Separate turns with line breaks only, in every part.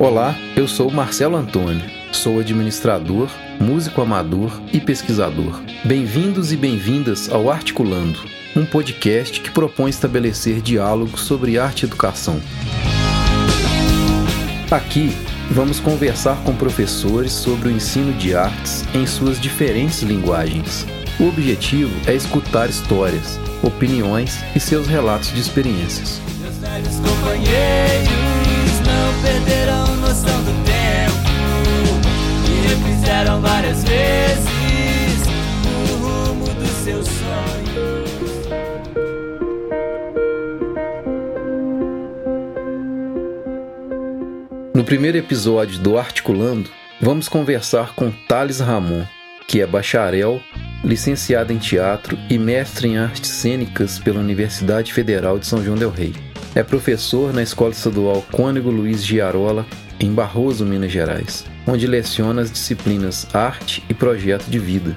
Olá, eu sou Marcelo Antônio, sou administrador, músico amador e pesquisador. Bem-vindos e bem-vindas ao Articulando, um podcast que propõe estabelecer diálogos sobre arte e educação. Aqui vamos conversar com professores sobre o ensino de artes em suas diferentes linguagens. O objetivo é escutar histórias, opiniões e seus relatos de experiências. Meus velhos companheiros não perderão do tempo e refizeram várias vezes o rumo dos seus sonhos. No primeiro episódio do Articulando, vamos conversar com Thales Ramon, que é bacharel, licenciado em teatro e mestre em artes cênicas pela Universidade Federal de São João del Rei. É professor na Escola Estadual Cônego Luiz Giarola, em Barroso, Minas Gerais, onde leciona as disciplinas Arte e Projeto de Vida,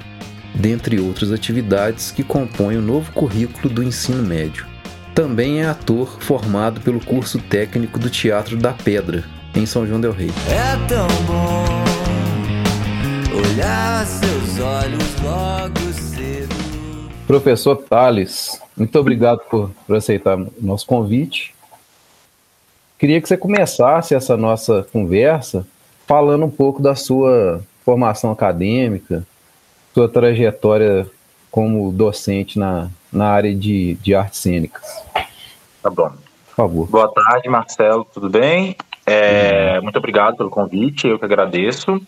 dentre outras atividades que compõem o novo currículo do ensino médio. Também é ator formado pelo curso técnico do Teatro da Pedra, em São João del Rei. É tão bom olhar seus olhos logo cedo. Professor Thales, muito obrigado por, por aceitar o nosso convite. Queria que você começasse essa nossa conversa falando um pouco da sua formação acadêmica, sua trajetória como docente na, na área de, de artes cênicas.
Tá bom. Por favor. Boa tarde, Marcelo, tudo bem? É, muito obrigado pelo convite, eu que agradeço.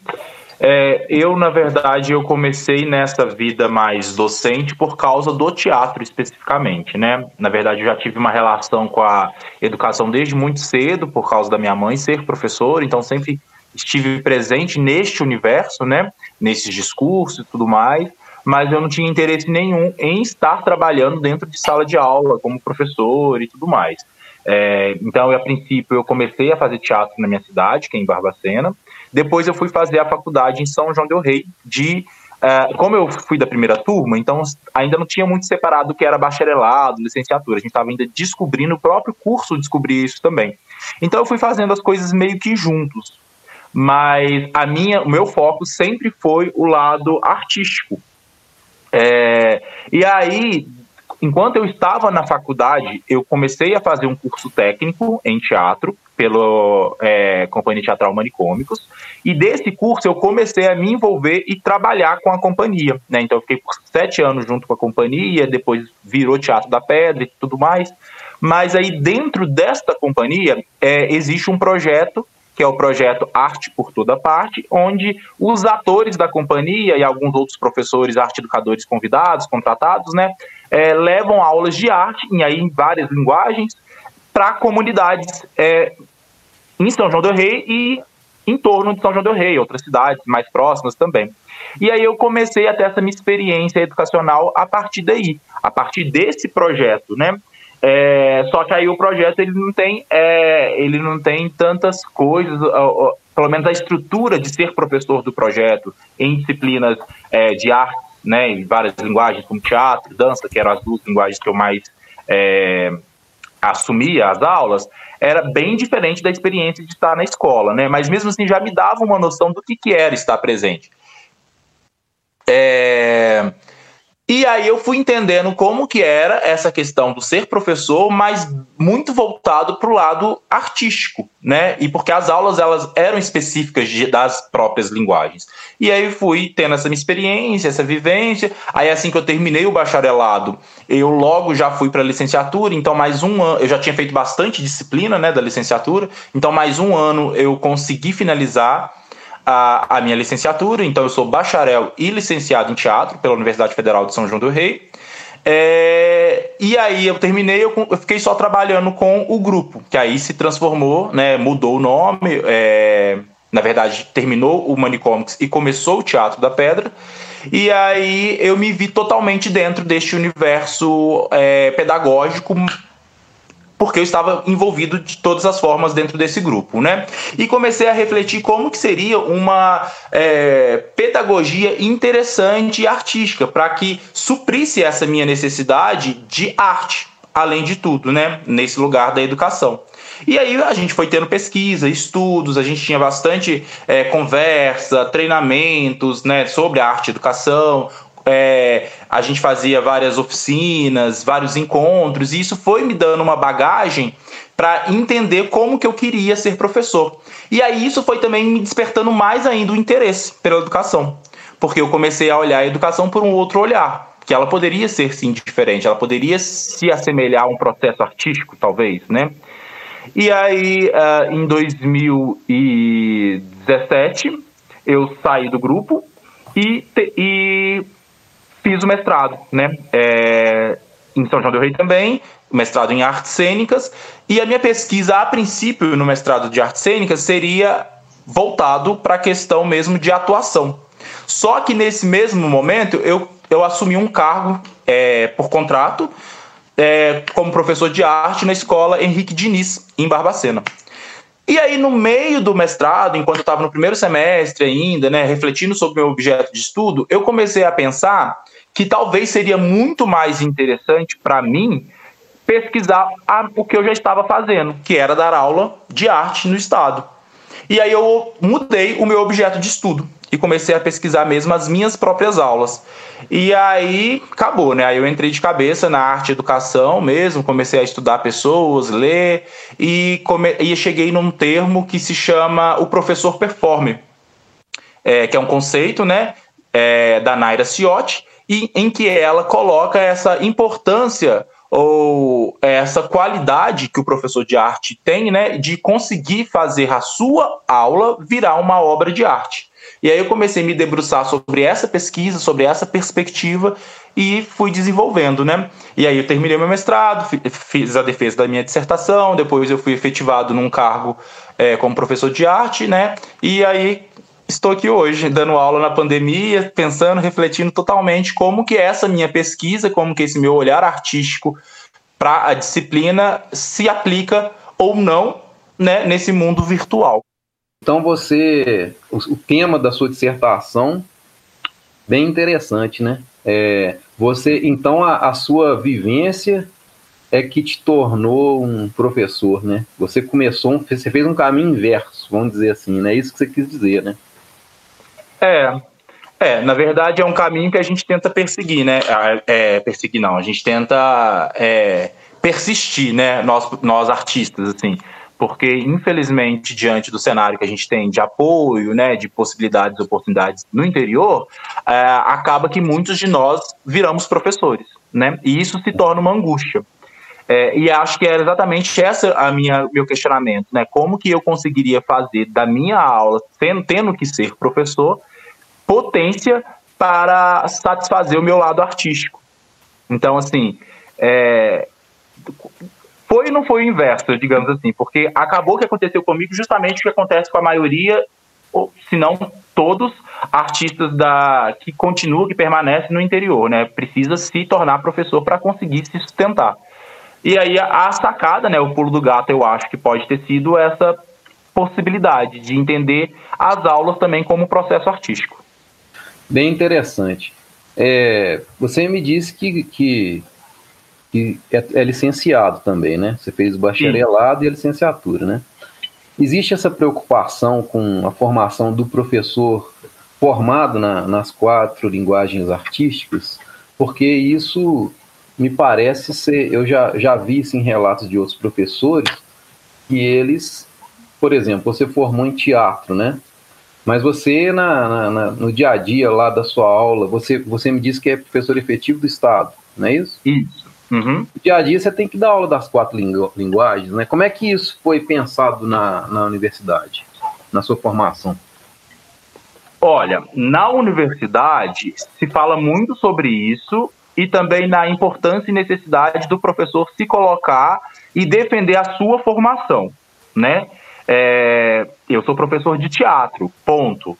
É, eu, na verdade, eu comecei nessa vida mais docente por causa do teatro especificamente, né? Na verdade, eu já tive uma relação com a educação desde muito cedo, por causa da minha mãe ser professora, então sempre estive presente neste universo, né? Nesses discursos e tudo mais, mas eu não tinha interesse nenhum em estar trabalhando dentro de sala de aula como professor e tudo mais. É, então, eu, a princípio, eu comecei a fazer teatro na minha cidade, que é em Barbacena. Depois eu fui fazer a faculdade em São João del Rei de Uh, como eu fui da primeira turma, então ainda não tinha muito separado o que era bacharelado, licenciatura. A gente estava ainda descobrindo o próprio curso, descobrir isso também. Então eu fui fazendo as coisas meio que juntos. Mas a minha, o meu foco sempre foi o lado artístico. É, e aí, enquanto eu estava na faculdade, eu comecei a fazer um curso técnico em teatro pela é, Companhia Teatral Manicômicos, e desse curso eu comecei a me envolver e trabalhar com a companhia. Né? Então eu fiquei por sete anos junto com a companhia, depois virou Teatro da Pedra e tudo mais. Mas aí dentro desta companhia é, existe um projeto que é o projeto Arte por Toda Parte, onde os atores da companhia e alguns outros professores, arte educadores convidados, contratados, né, é, levam aulas de arte, em, aí, em várias linguagens, para comunidades é, em São João del Rei e em torno de São João del Rei, outras cidades mais próximas também. E aí eu comecei a ter essa minha experiência educacional a partir daí, a partir desse projeto, né? É, só que aí o projeto ele não tem, é, ele não tem tantas coisas, pelo menos a estrutura de ser professor do projeto em disciplinas é, de arte, né, em várias linguagens como teatro, dança, que eram as duas linguagens que eu mais é, assumia as aulas, era bem diferente da experiência de estar na escola, né? Mas mesmo assim já me dava uma noção do que, que era estar presente. É, e aí eu fui entendendo como que era essa questão do ser professor, mas muito voltado para o lado artístico, né? E porque as aulas elas eram específicas de, das próprias linguagens. E aí fui tendo essa minha experiência, essa vivência. Aí assim que eu terminei o bacharelado, eu logo já fui para a licenciatura. Então mais um ano, eu já tinha feito bastante disciplina, né, da licenciatura. Então mais um ano eu consegui finalizar a, a minha licenciatura, então eu sou bacharel e licenciado em teatro pela Universidade Federal de São João do Rei. É, e aí eu terminei, eu, eu, fiquei só trabalhando com o grupo, que aí se transformou, né, mudou o nome, é, na verdade terminou o Manicomics e começou o Teatro da Pedra. E aí eu me vi totalmente dentro deste universo é, pedagógico porque eu estava envolvido de todas as formas dentro desse grupo, né? E comecei a refletir como que seria uma é, pedagogia interessante e artística para que suprisse essa minha necessidade de arte, além de tudo, né? Nesse lugar da educação. E aí a gente foi tendo pesquisa, estudos, a gente tinha bastante é, conversa, treinamentos né, sobre a arte e educação. É, a gente fazia várias oficinas, vários encontros, e isso foi me dando uma bagagem para entender como que eu queria ser professor. E aí isso foi também me despertando mais ainda o interesse pela educação, porque eu comecei a olhar a educação por um outro olhar que ela poderia ser sim diferente, ela poderia se assemelhar a um processo artístico, talvez, né? E aí, uh, em 2017, eu saí do grupo e, te, e fiz o mestrado, né? É, em São João do Rei também, mestrado em artes cênicas, e a minha pesquisa, a princípio, no mestrado de artes cênicas, seria voltado para a questão mesmo de atuação. Só que nesse mesmo momento eu eu assumi um cargo é, por contrato é, como professor de arte na escola Henrique Diniz, em Barbacena. E aí, no meio do mestrado, enquanto eu estava no primeiro semestre ainda, né, refletindo sobre o meu objeto de estudo, eu comecei a pensar que talvez seria muito mais interessante para mim pesquisar a, o que eu já estava fazendo, que era dar aula de arte no Estado. E aí eu mudei o meu objeto de estudo e comecei a pesquisar mesmo as minhas próprias aulas. E aí acabou, né? Aí eu entrei de cabeça na arte e educação mesmo, comecei a estudar pessoas, ler e, come... e cheguei num termo que se chama o professor performer, é, que é um conceito, né, é, da Naira Ciotti, e em que ela coloca essa importância ou essa qualidade que o professor de arte tem, né, de conseguir fazer a sua aula virar uma obra de arte. E aí eu comecei a me debruçar sobre essa pesquisa, sobre essa perspectiva e fui desenvolvendo, né? E aí eu terminei meu mestrado, fiz a defesa da minha dissertação, depois eu fui efetivado num cargo é, como professor de arte, né? E aí estou aqui hoje dando aula na pandemia, pensando, refletindo totalmente como que essa minha pesquisa, como que esse meu olhar artístico para a disciplina se aplica ou não né, nesse mundo virtual.
Então você, o, tema da sua dissertação, bem interessante, né? É, você, então a, a, sua vivência é que te tornou um professor, né? Você começou, você fez um caminho inverso, vamos dizer assim, né? É isso que você quis dizer, né?
É, é, na verdade é um caminho que a gente tenta perseguir, né? É, perseguir não, a gente tenta é, persistir, né? Nós, nós artistas, assim porque infelizmente diante do cenário que a gente tem de apoio, né, de possibilidades, oportunidades no interior, é, acaba que muitos de nós viramos professores, né, e isso se torna uma angústia. É, e acho que era exatamente essa a minha meu questionamento, né, como que eu conseguiria fazer da minha aula, tendo, tendo que ser professor, potência para satisfazer o meu lado artístico. Então, assim, é, foi e não foi o inverso, digamos assim, porque acabou que aconteceu comigo justamente o que acontece com a maioria, ou se não todos, artistas da que continuam, que permanecem no interior, né? Precisa se tornar professor para conseguir se sustentar. E aí a, a sacada, né, o pulo do gato, eu acho que pode ter sido essa possibilidade de entender as aulas também como processo artístico.
Bem interessante. É, você me disse que, que que é, é, licenciado também, né? Você fez o bacharelado Sim. e a licenciatura, né? Existe essa preocupação com a formação do professor formado na, nas quatro linguagens artísticas, porque isso me parece ser, eu já, já vi isso em relatos de outros professores, que eles, por exemplo, você formou em teatro, né? Mas você, na, na, no dia a dia lá da sua aula, você, você me disse que é professor efetivo do Estado, não é isso?
Isso. Uhum.
No dia a dia você tem que dar aula das quatro lingu linguagens, né? Como é que isso foi pensado na, na universidade, na sua formação?
Olha, na universidade se fala muito sobre isso e também na importância e necessidade do professor se colocar e defender a sua formação, né? É, eu sou professor de teatro, ponto.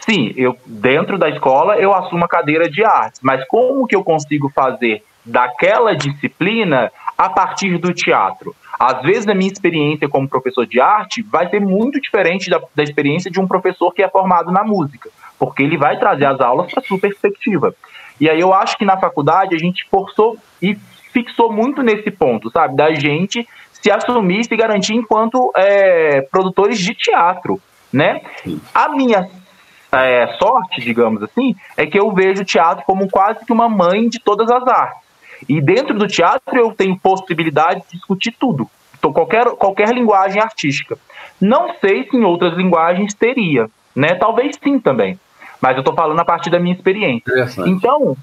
Sim, eu dentro da escola eu assumo a cadeira de artes, mas como que eu consigo fazer daquela disciplina a partir do teatro. Às vezes, a minha experiência como professor de arte vai ser muito diferente da, da experiência de um professor que é formado na música, porque ele vai trazer as aulas para sua perspectiva. E aí eu acho que na faculdade a gente forçou e fixou muito nesse ponto, sabe? Da gente se assumir e se garantir enquanto é, produtores de teatro, né? A minha é, sorte, digamos assim, é que eu vejo o teatro como quase que uma mãe de todas as artes. E dentro do teatro eu tenho possibilidade de discutir tudo, então, qualquer, qualquer linguagem artística. Não sei se em outras linguagens teria, né? Talvez sim também, mas eu estou falando a partir da minha experiência. Então,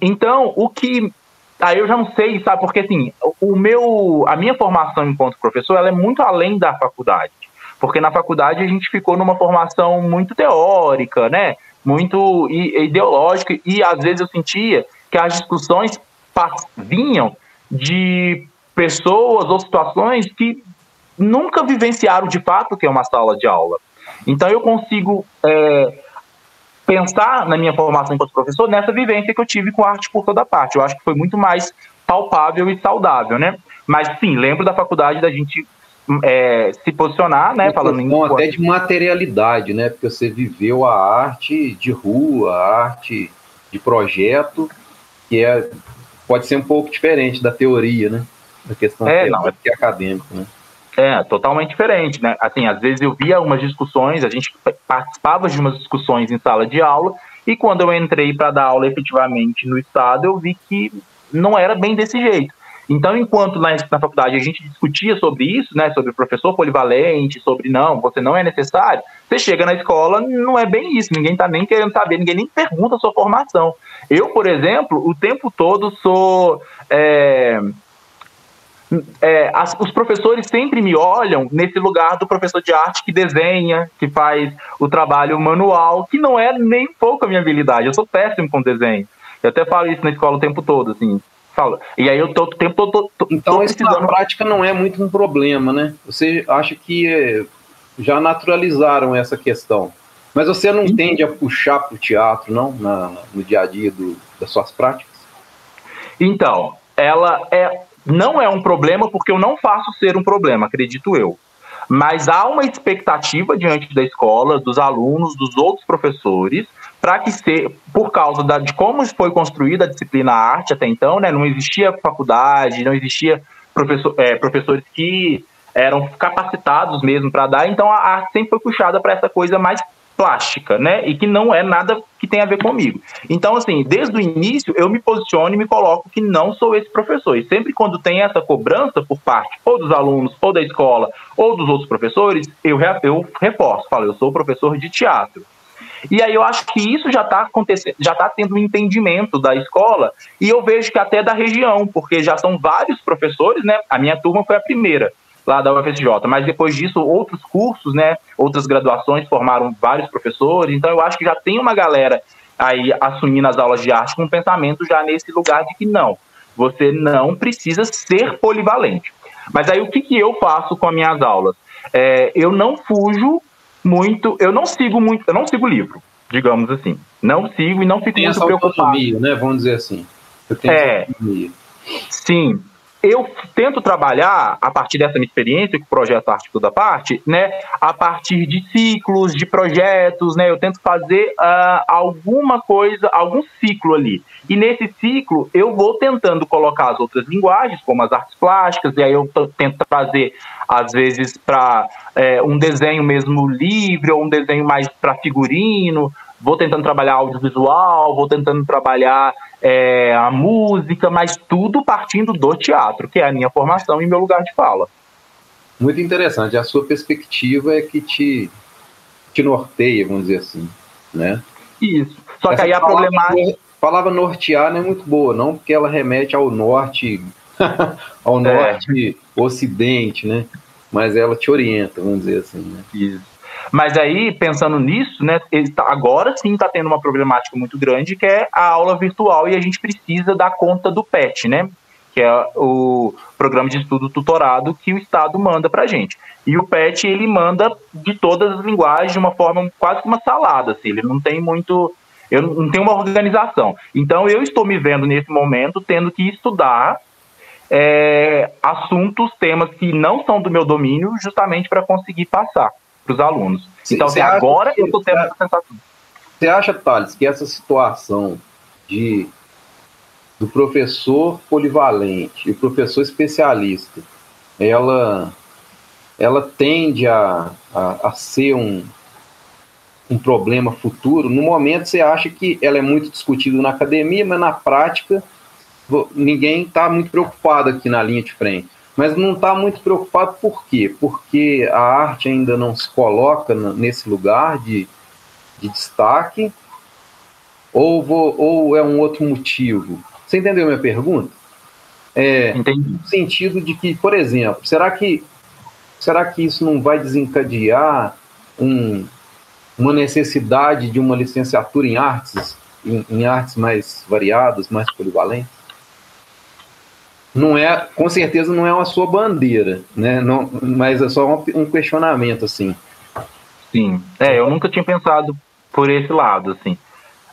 então o que Aí eu já não sei, sabe? Porque assim, o meu, a minha formação enquanto professor, ela é muito além da faculdade. Porque na faculdade a gente ficou numa formação muito teórica, né? Muito ideológica e às vezes eu sentia que as discussões vinham de pessoas ou situações que nunca vivenciaram de fato o que é uma sala de aula. Então eu consigo é, pensar na minha formação enquanto professor nessa vivência que eu tive com a arte por toda parte. Eu acho que foi muito mais palpável e saudável, né? Mas sim, lembro da faculdade da gente é, se posicionar, né?
falando em até de materialidade, né? Porque você viveu a arte de rua, a arte de projeto, que é pode ser um pouco diferente da teoria, né? Da questão
é, não, é
acadêmica, né?
É, totalmente diferente, né? Assim, às vezes eu via umas discussões, a gente participava de umas discussões em sala de aula, e quando eu entrei para dar aula efetivamente no estado, eu vi que não era bem desse jeito. Então, enquanto na, na faculdade a gente discutia sobre isso, né, sobre professor polivalente, sobre não, você não é necessário, você chega na escola, não é bem isso, ninguém está nem querendo saber, ninguém nem pergunta a sua formação. Eu, por exemplo, o tempo todo sou. É, é, as, os professores sempre me olham nesse lugar do professor de arte que desenha, que faz o trabalho manual, que não é nem pouco a minha habilidade. Eu sou péssimo com desenho. Eu até falo isso na escola o tempo todo, assim. Falo. E aí eu tô o tempo todo. Tô,
tô, então, isso na prática não é muito um problema, né? Você acha que é, já naturalizaram essa questão. Mas você não Sim. tende a puxar para o teatro, não, na, no dia a dia do, das suas práticas?
Então, ela é não é um problema porque eu não faço ser um problema, acredito eu. Mas há uma expectativa diante da escola, dos alunos, dos outros professores, para que se, por causa da, de como foi construída a disciplina arte até então, né, não existia faculdade, não existia professor, é, professores que eram capacitados mesmo para dar, então a arte sempre foi puxada para essa coisa mais plástica, né? E que não é nada que tem a ver comigo. Então, assim, desde o início eu me posiciono e me coloco que não sou esse professor. E sempre quando tem essa cobrança por parte ou dos alunos, ou da escola, ou dos outros professores, eu, eu reforço, falo, eu sou professor de teatro. E aí eu acho que isso já está acontecendo, já está tendo um entendimento da escola, e eu vejo que até da região, porque já são vários professores, né? A minha turma foi a primeira lá da UFSJ. Mas depois disso, outros cursos, né, outras graduações formaram vários professores. Então eu acho que já tem uma galera aí assumindo as aulas de arte com um pensamento já nesse lugar de que não, você não precisa ser polivalente. Mas aí o que, que eu faço com as minhas aulas? É, eu não fujo muito, eu não sigo muito, eu não sigo livro, digamos assim. Não sigo e não fico
tem
muito
essa preocupado. né? Vamos dizer assim.
Eu tenho é, sim, eu tento trabalhar, a partir dessa minha experiência com o projeto Arte Toda Parte, né, a partir de ciclos, de projetos, né, eu tento fazer uh, alguma coisa, algum ciclo ali. E nesse ciclo, eu vou tentando colocar as outras linguagens, como as artes plásticas, e aí eu tento trazer, às vezes, para é, um desenho mesmo livre, ou um desenho mais para figurino, vou tentando trabalhar audiovisual, vou tentando trabalhar é, a música, mas tudo partindo do teatro, que é a minha formação e meu lugar de fala.
Muito interessante. A sua perspectiva é que te, te norteia, vamos dizer assim, né?
Isso. Só Essa que aí a problemática...
A palavra nortear não é muito boa, não, porque ela remete ao norte, ao é. norte ocidente, né? Mas ela te orienta, vamos dizer assim, né?
Isso. Mas aí, pensando nisso, né, tá, agora sim está tendo uma problemática muito grande, que é a aula virtual, e a gente precisa dar conta do PET, né? Que é o programa de estudo tutorado que o Estado manda para a gente. E o PET, ele manda de todas as linguagens de uma forma quase que uma salada, assim, ele não tem muito. Eu não tenho uma organização. Então, eu estou me vendo nesse momento tendo que estudar é, assuntos, temas que não são do meu domínio, justamente para conseguir passar para os alunos. então, assim, agora que, eu estou tendo essa sensação.
Você acha, Thales, que essa situação de do professor polivalente e o professor especialista ela, ela tende a, a, a ser um, um problema futuro. No momento você acha que ela é muito discutida na academia, mas na prática ninguém está muito preocupado aqui na linha de frente. Mas não está muito preocupado por quê? Porque a arte ainda não se coloca nesse lugar de, de destaque, ou, vou, ou é um outro motivo? Você entendeu minha pergunta? É, Entendi. No sentido de que, por exemplo, será que, será que isso não vai desencadear um, uma necessidade de uma licenciatura em artes, em, em artes mais variadas, mais polivalentes? Não é, com certeza não é uma sua bandeira, né? Não, mas é só um, um questionamento assim.
Sim, é, eu nunca tinha pensado por esse lado, assim.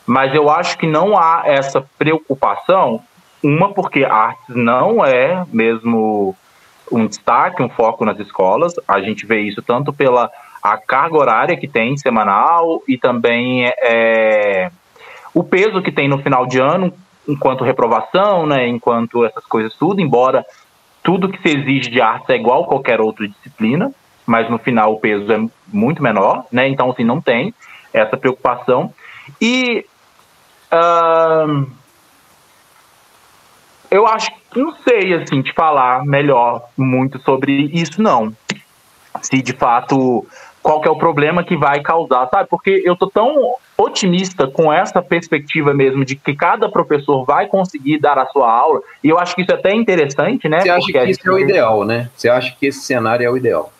Mas eu acho que não há essa preocupação, uma porque artes não é mesmo um destaque, um foco nas escolas. A gente vê isso tanto pela a carga horária que tem semanal e também é, o peso que tem no final de ano, enquanto reprovação, né, enquanto essas coisas tudo, embora tudo que se exige de arte é igual a qualquer outra disciplina, mas no final o peso é muito menor, né, então assim, não tem essa preocupação. E uh, eu acho, não sei assim, te falar melhor muito sobre isso não. Se de fato qual que é o problema que vai causar, sabe? Porque eu tô tão otimista com essa perspectiva mesmo de que cada professor vai conseguir dar a sua aula, e eu acho que isso é até interessante, né?
Você acha Porque que isso é o ideal, né? Você acha que esse cenário é o ideal?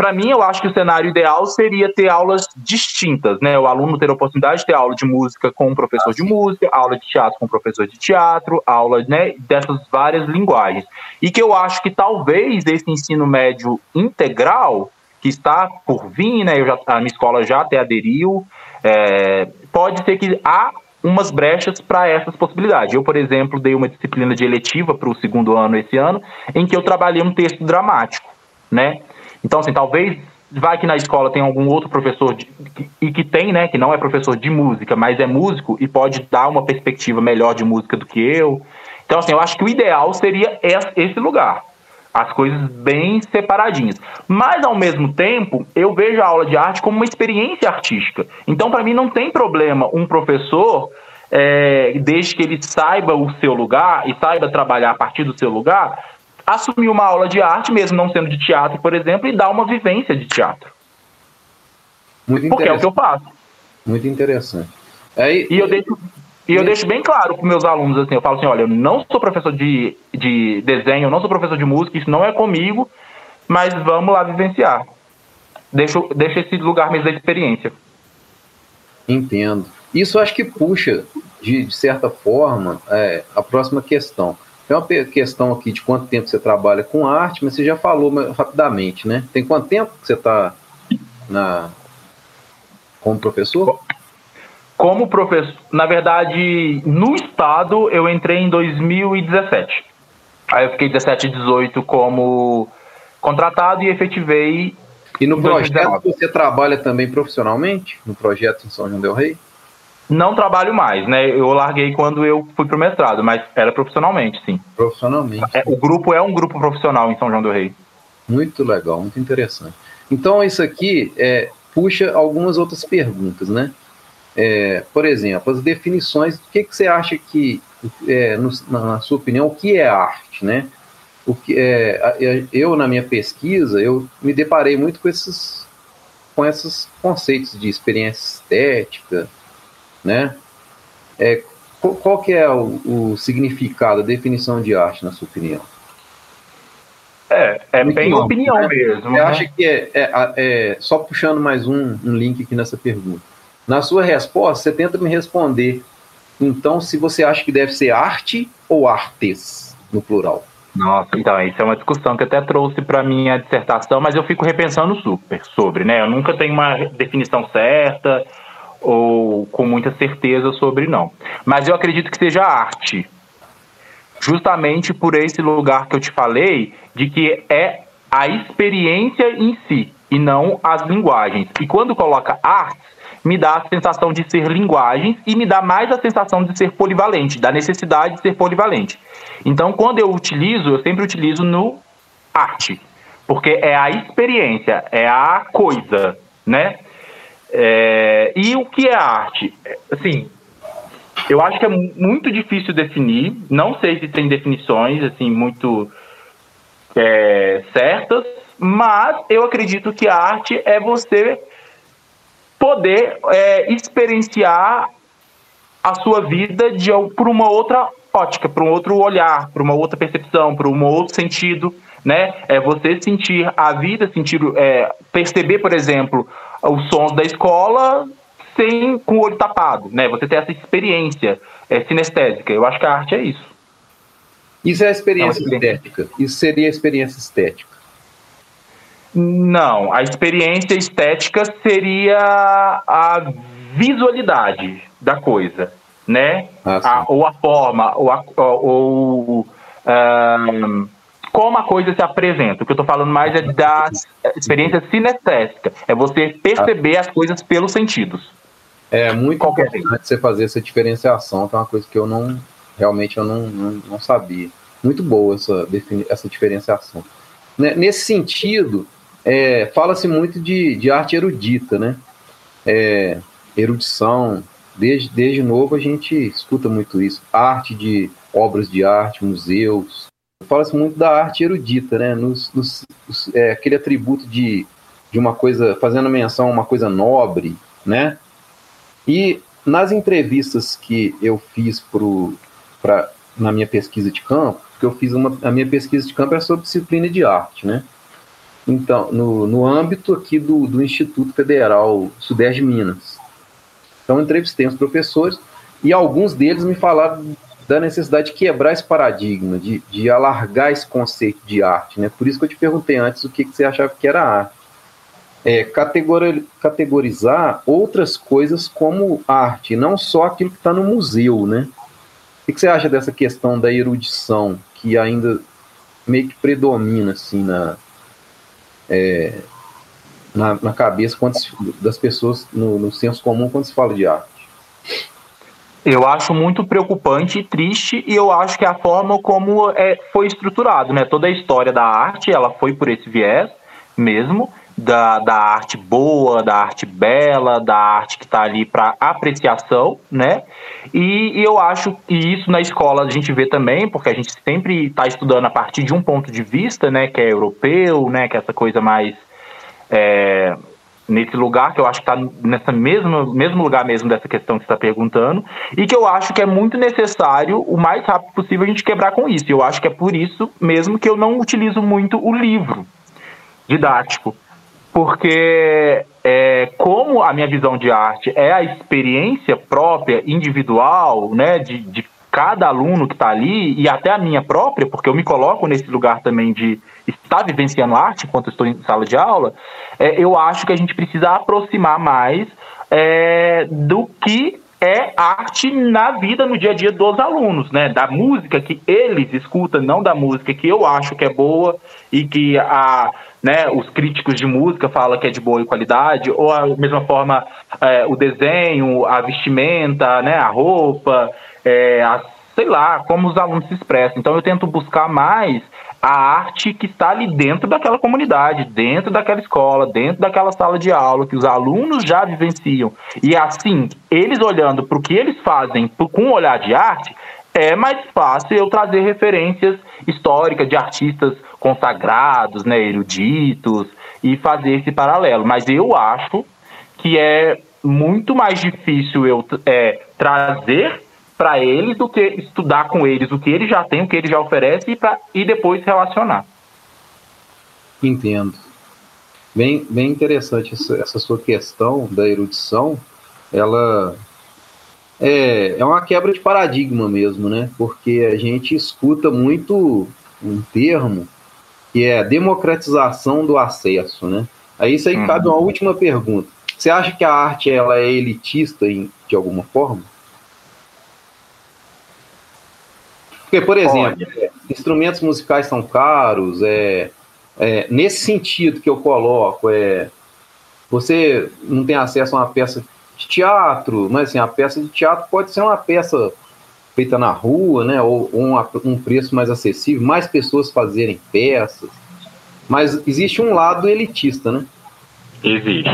Para mim, eu acho que o cenário ideal seria ter aulas distintas, né? O aluno ter a oportunidade de ter aula de música com um professor ah, de música, aula de teatro com um professor de teatro, aula né, dessas várias linguagens. E que eu acho que talvez esse ensino médio integral que está por vir, né? Eu já, a minha escola já até aderiu. É, pode ser que há umas brechas para essas possibilidades. Eu, por exemplo, dei uma disciplina de eletiva para o segundo ano esse ano, em que eu trabalhei um texto dramático, né? Então, assim, talvez vai que na escola tem algum outro professor de, e que tem, né, que não é professor de música, mas é músico e pode dar uma perspectiva melhor de música do que eu. Então, assim, eu acho que o ideal seria esse lugar as coisas bem separadinhas. Mas, ao mesmo tempo, eu vejo a aula de arte como uma experiência artística. Então, para mim, não tem problema um professor, é, desde que ele saiba o seu lugar e saiba trabalhar a partir do seu lugar, assumir uma aula de arte, mesmo não sendo de teatro, por exemplo, e dar uma vivência de teatro. Muito Porque é o que eu faço.
Muito interessante.
Aí, e eu deixo, e eu deixo bem claro para meus alunos, assim, eu falo assim, olha, eu não sou professor de, de desenho, eu não sou professor de música, isso não é comigo, mas vamos lá vivenciar. Deixa, deixa esse lugar mesmo da experiência.
Entendo. Isso acho que puxa, de, de certa forma, é, a próxima questão. Tem uma questão aqui de quanto tempo você trabalha com arte, mas você já falou rapidamente, né? Tem quanto tempo que você está na como professor?
Como professor, na verdade, no estado eu entrei em 2017. Aí eu fiquei 17 e 18 como contratado e efetivei.
E no projeto você trabalha também profissionalmente? No projeto em São João Del Rei?
Não trabalho mais, né? Eu larguei quando eu fui pro mestrado, mas era profissionalmente, sim.
Profissionalmente.
É, o grupo é um grupo profissional em São João Del Rei.
Muito legal, muito interessante. Então isso aqui é, puxa algumas outras perguntas, né? É, por exemplo, as definições, o que, que você acha que, é, no, na sua opinião, o que é arte, né? O que é, eu, na minha pesquisa, eu me deparei muito com esses, com esses conceitos de experiência estética, né? É, qual, qual que é o, o significado, a definição de arte, na sua opinião?
É, é bem opinião, opinião né? mesmo. Você
né? acha que é, é, é, só puxando mais um, um link aqui nessa pergunta? Na sua resposta, você tenta me responder. Então, se você acha que deve ser arte ou artes, no plural.
Nossa, então, isso é uma discussão que até trouxe para minha dissertação, mas eu fico repensando super sobre, né? Eu nunca tenho uma definição certa ou com muita certeza sobre, não. Mas eu acredito que seja arte. Justamente por esse lugar que eu te falei, de que é a experiência em si e não as linguagens. E quando coloca arte, me dá a sensação de ser linguagens e me dá mais a sensação de ser polivalente, da necessidade de ser polivalente. Então, quando eu utilizo, eu sempre utilizo no arte, porque é a experiência, é a coisa, né? É, e o que é arte? Assim, eu acho que é muito difícil definir. Não sei se tem definições assim muito é, certas, mas eu acredito que a arte é você poder é, experienciar a sua vida de, por uma outra ótica, por um outro olhar, por uma outra percepção, por um outro sentido, né? É você sentir a vida, sentir, é, perceber, por exemplo, os sons da escola sem com o olho tapado, né? Você ter essa experiência é, sinestésica. Eu acho que a arte é isso.
Isso é a experiência, é experiência estética. Isso seria a experiência estética.
Não, a experiência estética seria a visualidade da coisa, né? Ah, a, ou a forma, ou, a, ou um, como a coisa se apresenta. O que eu estou falando mais é da experiência sinestésica. É você perceber as coisas pelos sentidos.
É muito Qualquer importante você fazer essa diferenciação, que é uma coisa que eu não realmente eu não, não, não sabia. Muito boa essa, essa diferenciação. Né, nesse sentido, é, fala-se muito de, de arte erudita, né? É, erudição. Desde, desde novo a gente escuta muito isso. Arte de obras de arte, museus. Fala-se muito da arte erudita, né? Nos, nos, é, aquele atributo de, de uma coisa, fazendo menção a uma coisa nobre, né? E nas entrevistas que eu fiz pro, pra, na minha pesquisa de campo, que eu fiz uma, a minha pesquisa de campo é sobre disciplina de arte, né? Então, no, no âmbito aqui do, do Instituto Federal Sudeste de Minas. Então, entrevistei os professores e alguns deles me falaram da necessidade de quebrar esse paradigma, de, de alargar esse conceito de arte. Né? Por isso que eu te perguntei antes o que, que você achava que era arte. É, categorizar outras coisas como arte, não só aquilo que está no museu. Né? O que, que você acha dessa questão da erudição, que ainda meio que predomina assim, na, é, na, na, cabeça se, das pessoas, no, no senso comum, quando se fala de arte?
Eu acho muito preocupante e triste, e eu acho que a forma como é, foi estruturado, né? Toda a história da arte, ela foi por esse viés mesmo, da, da arte boa, da arte bela, da arte que está ali para apreciação, né? E, e, eu acho que isso na escola a gente vê também, porque a gente sempre está estudando a partir de um ponto de vista, né? Que é europeu, né? Que é essa coisa mais é, nesse lugar que eu acho que está nessa mesmo mesmo lugar mesmo dessa questão que está perguntando e que eu acho que é muito necessário o mais rápido possível a gente quebrar com isso. Eu acho que é por isso mesmo que eu não utilizo muito o livro didático, porque é, como a minha visão de arte é a experiência própria, individual, né, de, de cada aluno que está ali e até a minha própria, porque eu me coloco nesse lugar também de estar vivenciando arte enquanto estou em sala de aula, é, eu acho que a gente precisa aproximar mais é, do que é arte na vida, no dia a dia dos alunos, né? Da música que eles escutam, não da música que eu acho que é boa e que a, né, os críticos de música falam que é de boa qualidade, ou a mesma forma é, o desenho, a vestimenta, né, a roupa, é, a, sei lá, como os alunos se expressam. Então eu tento buscar mais a arte que está ali dentro daquela comunidade, dentro daquela escola, dentro daquela sala de aula, que os alunos já vivenciam. E assim, eles olhando para o que eles fazem com um olhar de arte, é mais fácil eu trazer referências históricas de artistas consagrados, né, eruditos, e fazer esse paralelo. Mas eu acho que é muito mais difícil eu é, trazer para eles do que estudar com eles o que eles já têm, o que eles já oferecem e, pra, e depois relacionar.
Entendo. Bem, bem interessante essa, sua questão da erudição. Ela é, é uma quebra de paradigma mesmo, né? Porque a gente escuta muito um termo que é a democratização do acesso, né? Aí isso aí uhum. cabe uma última pergunta. Você acha que a arte ela é elitista em, de alguma forma? Porque, por exemplo, Olha. instrumentos musicais são caros, é, é, nesse sentido que eu coloco, é, você não tem acesso a uma peça de teatro, mas assim, a peça de teatro pode ser uma peça feita na rua, né, ou, ou um preço mais acessível, mais pessoas fazerem peças. Mas existe um lado elitista, né?
Existe.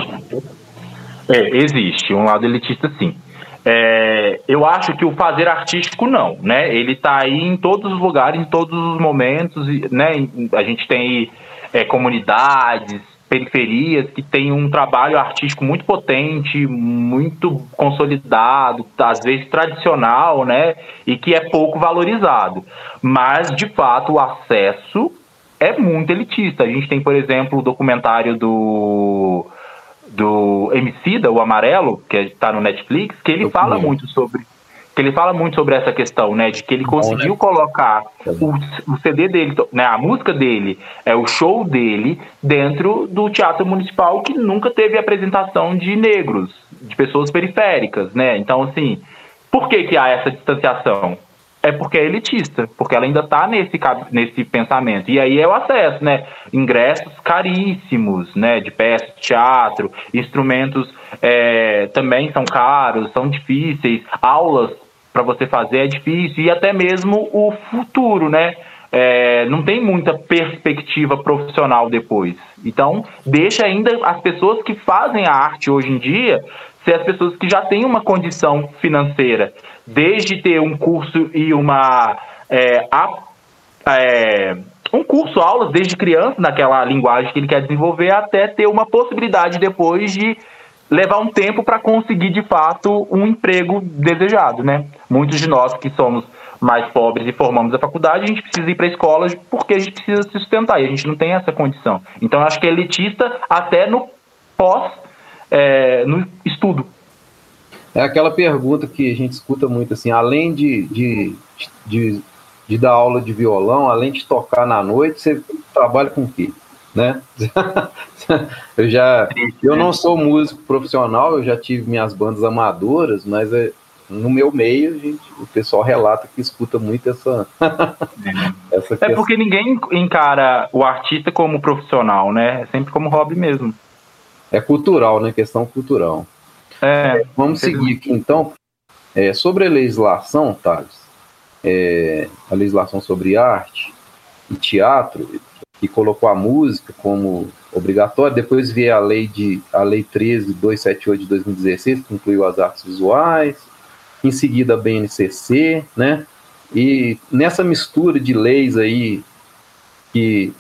É, existe um lado elitista, sim. É, eu acho que o fazer artístico não, né? Ele está aí em todos os lugares, em todos os momentos, né? A gente tem é, comunidades, periferias que têm um trabalho artístico muito potente, muito consolidado, às vezes tradicional, né? E que é pouco valorizado. Mas, de fato, o acesso é muito elitista. A gente tem, por exemplo, o documentário do do Emicida, o Amarelo, que está no Netflix, que ele fala muito sobre que ele fala muito sobre essa questão, né, de que ele conseguiu né? colocar o, o, CD dele, né, a música dele, é o show dele dentro do Teatro Municipal que nunca teve apresentação de negros, de pessoas periféricas, né? Então assim, por que que há essa distanciação? é porque é elitista, porque ela ainda está nesse, nesse pensamento. E aí é o acesso, né? Ingressos caríssimos, né? De peças de teatro, instrumentos é, também são caros, são difíceis, aulas para você fazer é difícil, e até mesmo o futuro, né? É, não tem muita perspectiva profissional depois. Então, deixa ainda as pessoas que fazem a arte hoje em dia ser as pessoas que já têm uma condição financeira desde ter um curso e uma é, a, é, um curso, aulas desde criança naquela linguagem que ele quer desenvolver, até ter uma possibilidade depois de levar um tempo para conseguir de fato um emprego desejado, né? Muitos de nós que somos mais pobres e formamos a faculdade, a gente precisa ir para a escola porque a gente precisa se sustentar e a gente não tem essa condição. Então acho que é elitista até no pós, é, no estudo.
É aquela pergunta que a gente escuta muito assim, além de, de, de, de dar aula de violão, além de tocar na noite, você trabalha com o quê? Né? eu já eu não sou músico profissional, eu já tive minhas bandas amadoras, mas é, no meu meio gente, o pessoal relata que escuta muito essa,
essa É porque ninguém encara o artista como profissional, né? É sempre como hobby mesmo.
É cultural, né? Questão cultural. É, Vamos seguir aqui então. É, sobre a legislação, Thales, é, a legislação sobre arte e teatro, que colocou a música como obrigatória, depois veio a lei, de, a lei 13.278 de 2016, que incluiu as artes visuais, em seguida a BNCC, né? E nessa mistura de leis aí, que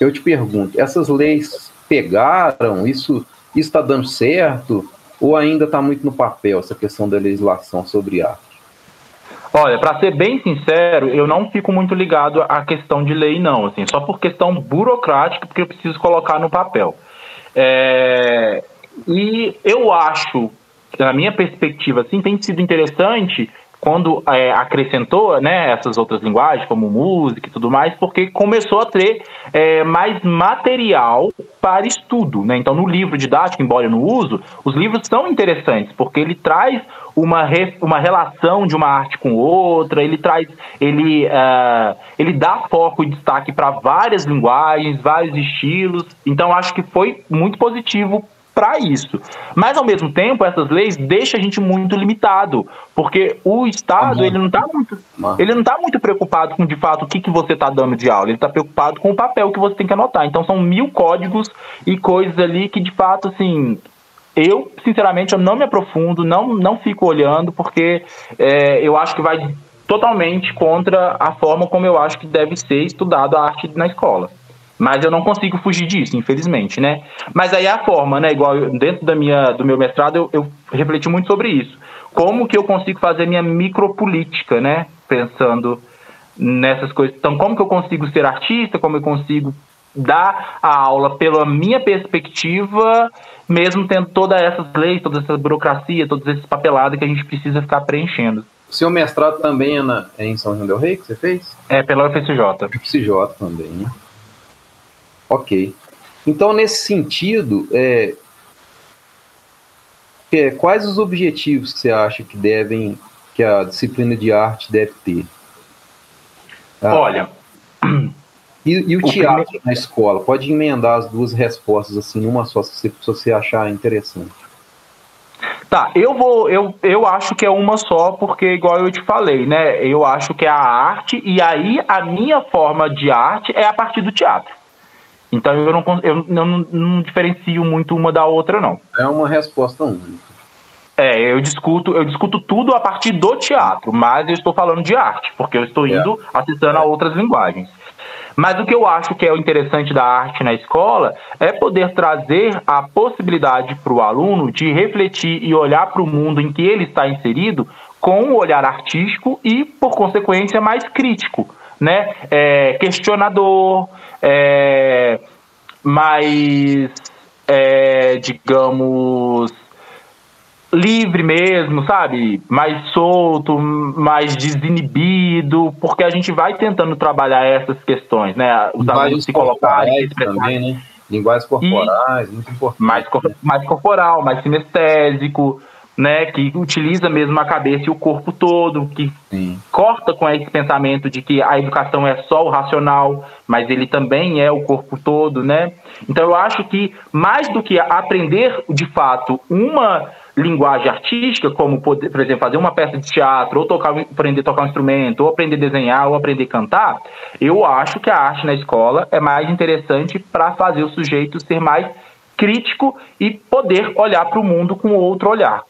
eu te pergunto, essas leis pegaram, isso está dando certo? Ou ainda está muito no papel essa questão da legislação sobre arte?
Olha, para ser bem sincero, eu não fico muito ligado à questão de lei, não, assim, só por questão burocrática, porque eu preciso colocar no papel. É... E eu acho, na minha perspectiva, assim, tem sido interessante quando é, acrescentou né, essas outras linguagens, como música e tudo mais, porque começou a ter é, mais material para estudo. Né? Então, no livro didático, embora eu não uso, os livros são interessantes, porque ele traz uma, re, uma relação de uma arte com outra, ele traz, ele, uh, ele dá foco e destaque para várias linguagens, vários estilos. Então, acho que foi muito positivo para isso. Mas ao mesmo tempo, essas leis deixam a gente muito limitado, porque o Estado ele não está muito, ele não tá muito preocupado com de fato o que, que você está dando de aula. Ele está preocupado com o papel que você tem que anotar. Então são mil códigos e coisas ali que de fato assim eu, sinceramente, eu não me aprofundo, não, não fico olhando, porque é, eu acho que vai totalmente contra a forma como eu acho que deve ser estudado a arte na escola. Mas eu não consigo fugir disso, infelizmente, né? Mas aí a forma, né? Igual eu, dentro da minha, do meu mestrado, eu, eu refleti muito sobre isso. Como que eu consigo fazer minha micropolítica, né? Pensando nessas coisas. Então, como que eu consigo ser artista? Como eu consigo dar a aula pela minha perspectiva, mesmo tendo todas essas leis, toda essa burocracia, todos esses papelados que a gente precisa ficar preenchendo.
O seu mestrado também é, na, é em São João del Rei que você fez?
É, pela UFSJ.
UFSJ também, né? Ok. Então, nesse sentido, é, é, quais os objetivos que você acha que devem, que a disciplina de arte deve ter?
Ah, Olha.
E, e o, o, teatro primeiro... na escola? Pode emendar as duas respostas assim numa só, se você, se você achar interessante.
Tá, eu vou, eu, eu acho que é uma só, porque igual eu te falei, né? Eu acho que é a arte, e aí a minha forma de arte é a partir do teatro. Então eu não, eu não, não diferencio muito uma da outra, não.
É uma resposta única.
É, eu discuto, eu discuto tudo a partir do teatro, mas eu estou falando de arte, porque eu estou é. indo é. acessando a outras linguagens. Mas o que eu acho que é o interessante da arte na escola é poder trazer a possibilidade para o aluno de refletir e olhar para o mundo em que ele está inserido com um olhar artístico e, por consequência, mais crítico, né? É, questionador, é, mais, é, digamos, livre mesmo, sabe? Mais solto, mais desinibido, porque a gente vai tentando trabalhar essas questões, né?
Os alunos se colocarem, também, né? Linguagens corporais, muito importante.
Mais, mais corporal, mais sinestésico, né, que utiliza mesmo a cabeça e o corpo todo, que Sim. corta com esse pensamento de que a educação é só o racional, mas ele também é o corpo todo, né? Então eu acho que mais do que aprender de fato uma linguagem artística, como por exemplo fazer uma peça de teatro, ou tocar, aprender a tocar um instrumento, ou aprender a desenhar, ou aprender a cantar, eu acho que a arte na escola é mais interessante para fazer o sujeito ser mais crítico e poder olhar para o mundo com outro olhar.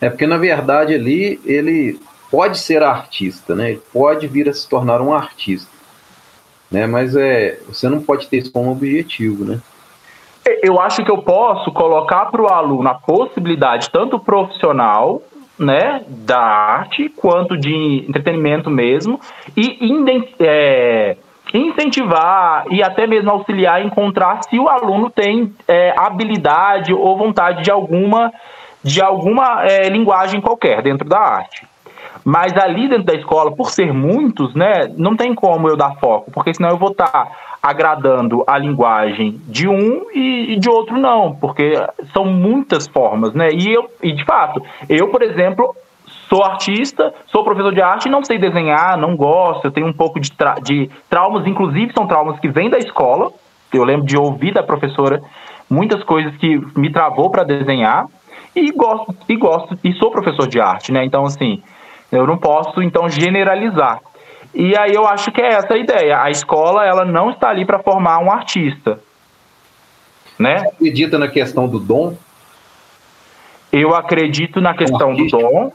É porque, na verdade, ali ele pode ser artista, né? Ele pode vir a se tornar um artista. Né? Mas é, você não pode ter isso como objetivo, né?
Eu acho que eu posso colocar para o aluno a possibilidade, tanto profissional, né, da arte, quanto de entretenimento mesmo, e é, incentivar e até mesmo auxiliar a encontrar se o aluno tem é, habilidade ou vontade de alguma de alguma é, linguagem qualquer dentro da arte. Mas ali dentro da escola, por ser muitos, né, não tem como eu dar foco, porque senão eu vou estar tá agradando a linguagem de um e, de outro não, porque são muitas formas, né? E eu, e de fato, eu, por exemplo, sou artista, sou professor de arte, não sei desenhar, não gosto, eu tenho um pouco de, tra de traumas, inclusive são traumas que vêm da escola. Eu lembro de ouvir da professora muitas coisas que me travou para desenhar e gosto e gosto e sou professor de arte, né? Então assim, eu não posso então generalizar. E aí eu acho que é essa a ideia. A escola ela não está ali para formar um artista, né? Você
acredita na questão do dom?
Eu acredito na questão do dom.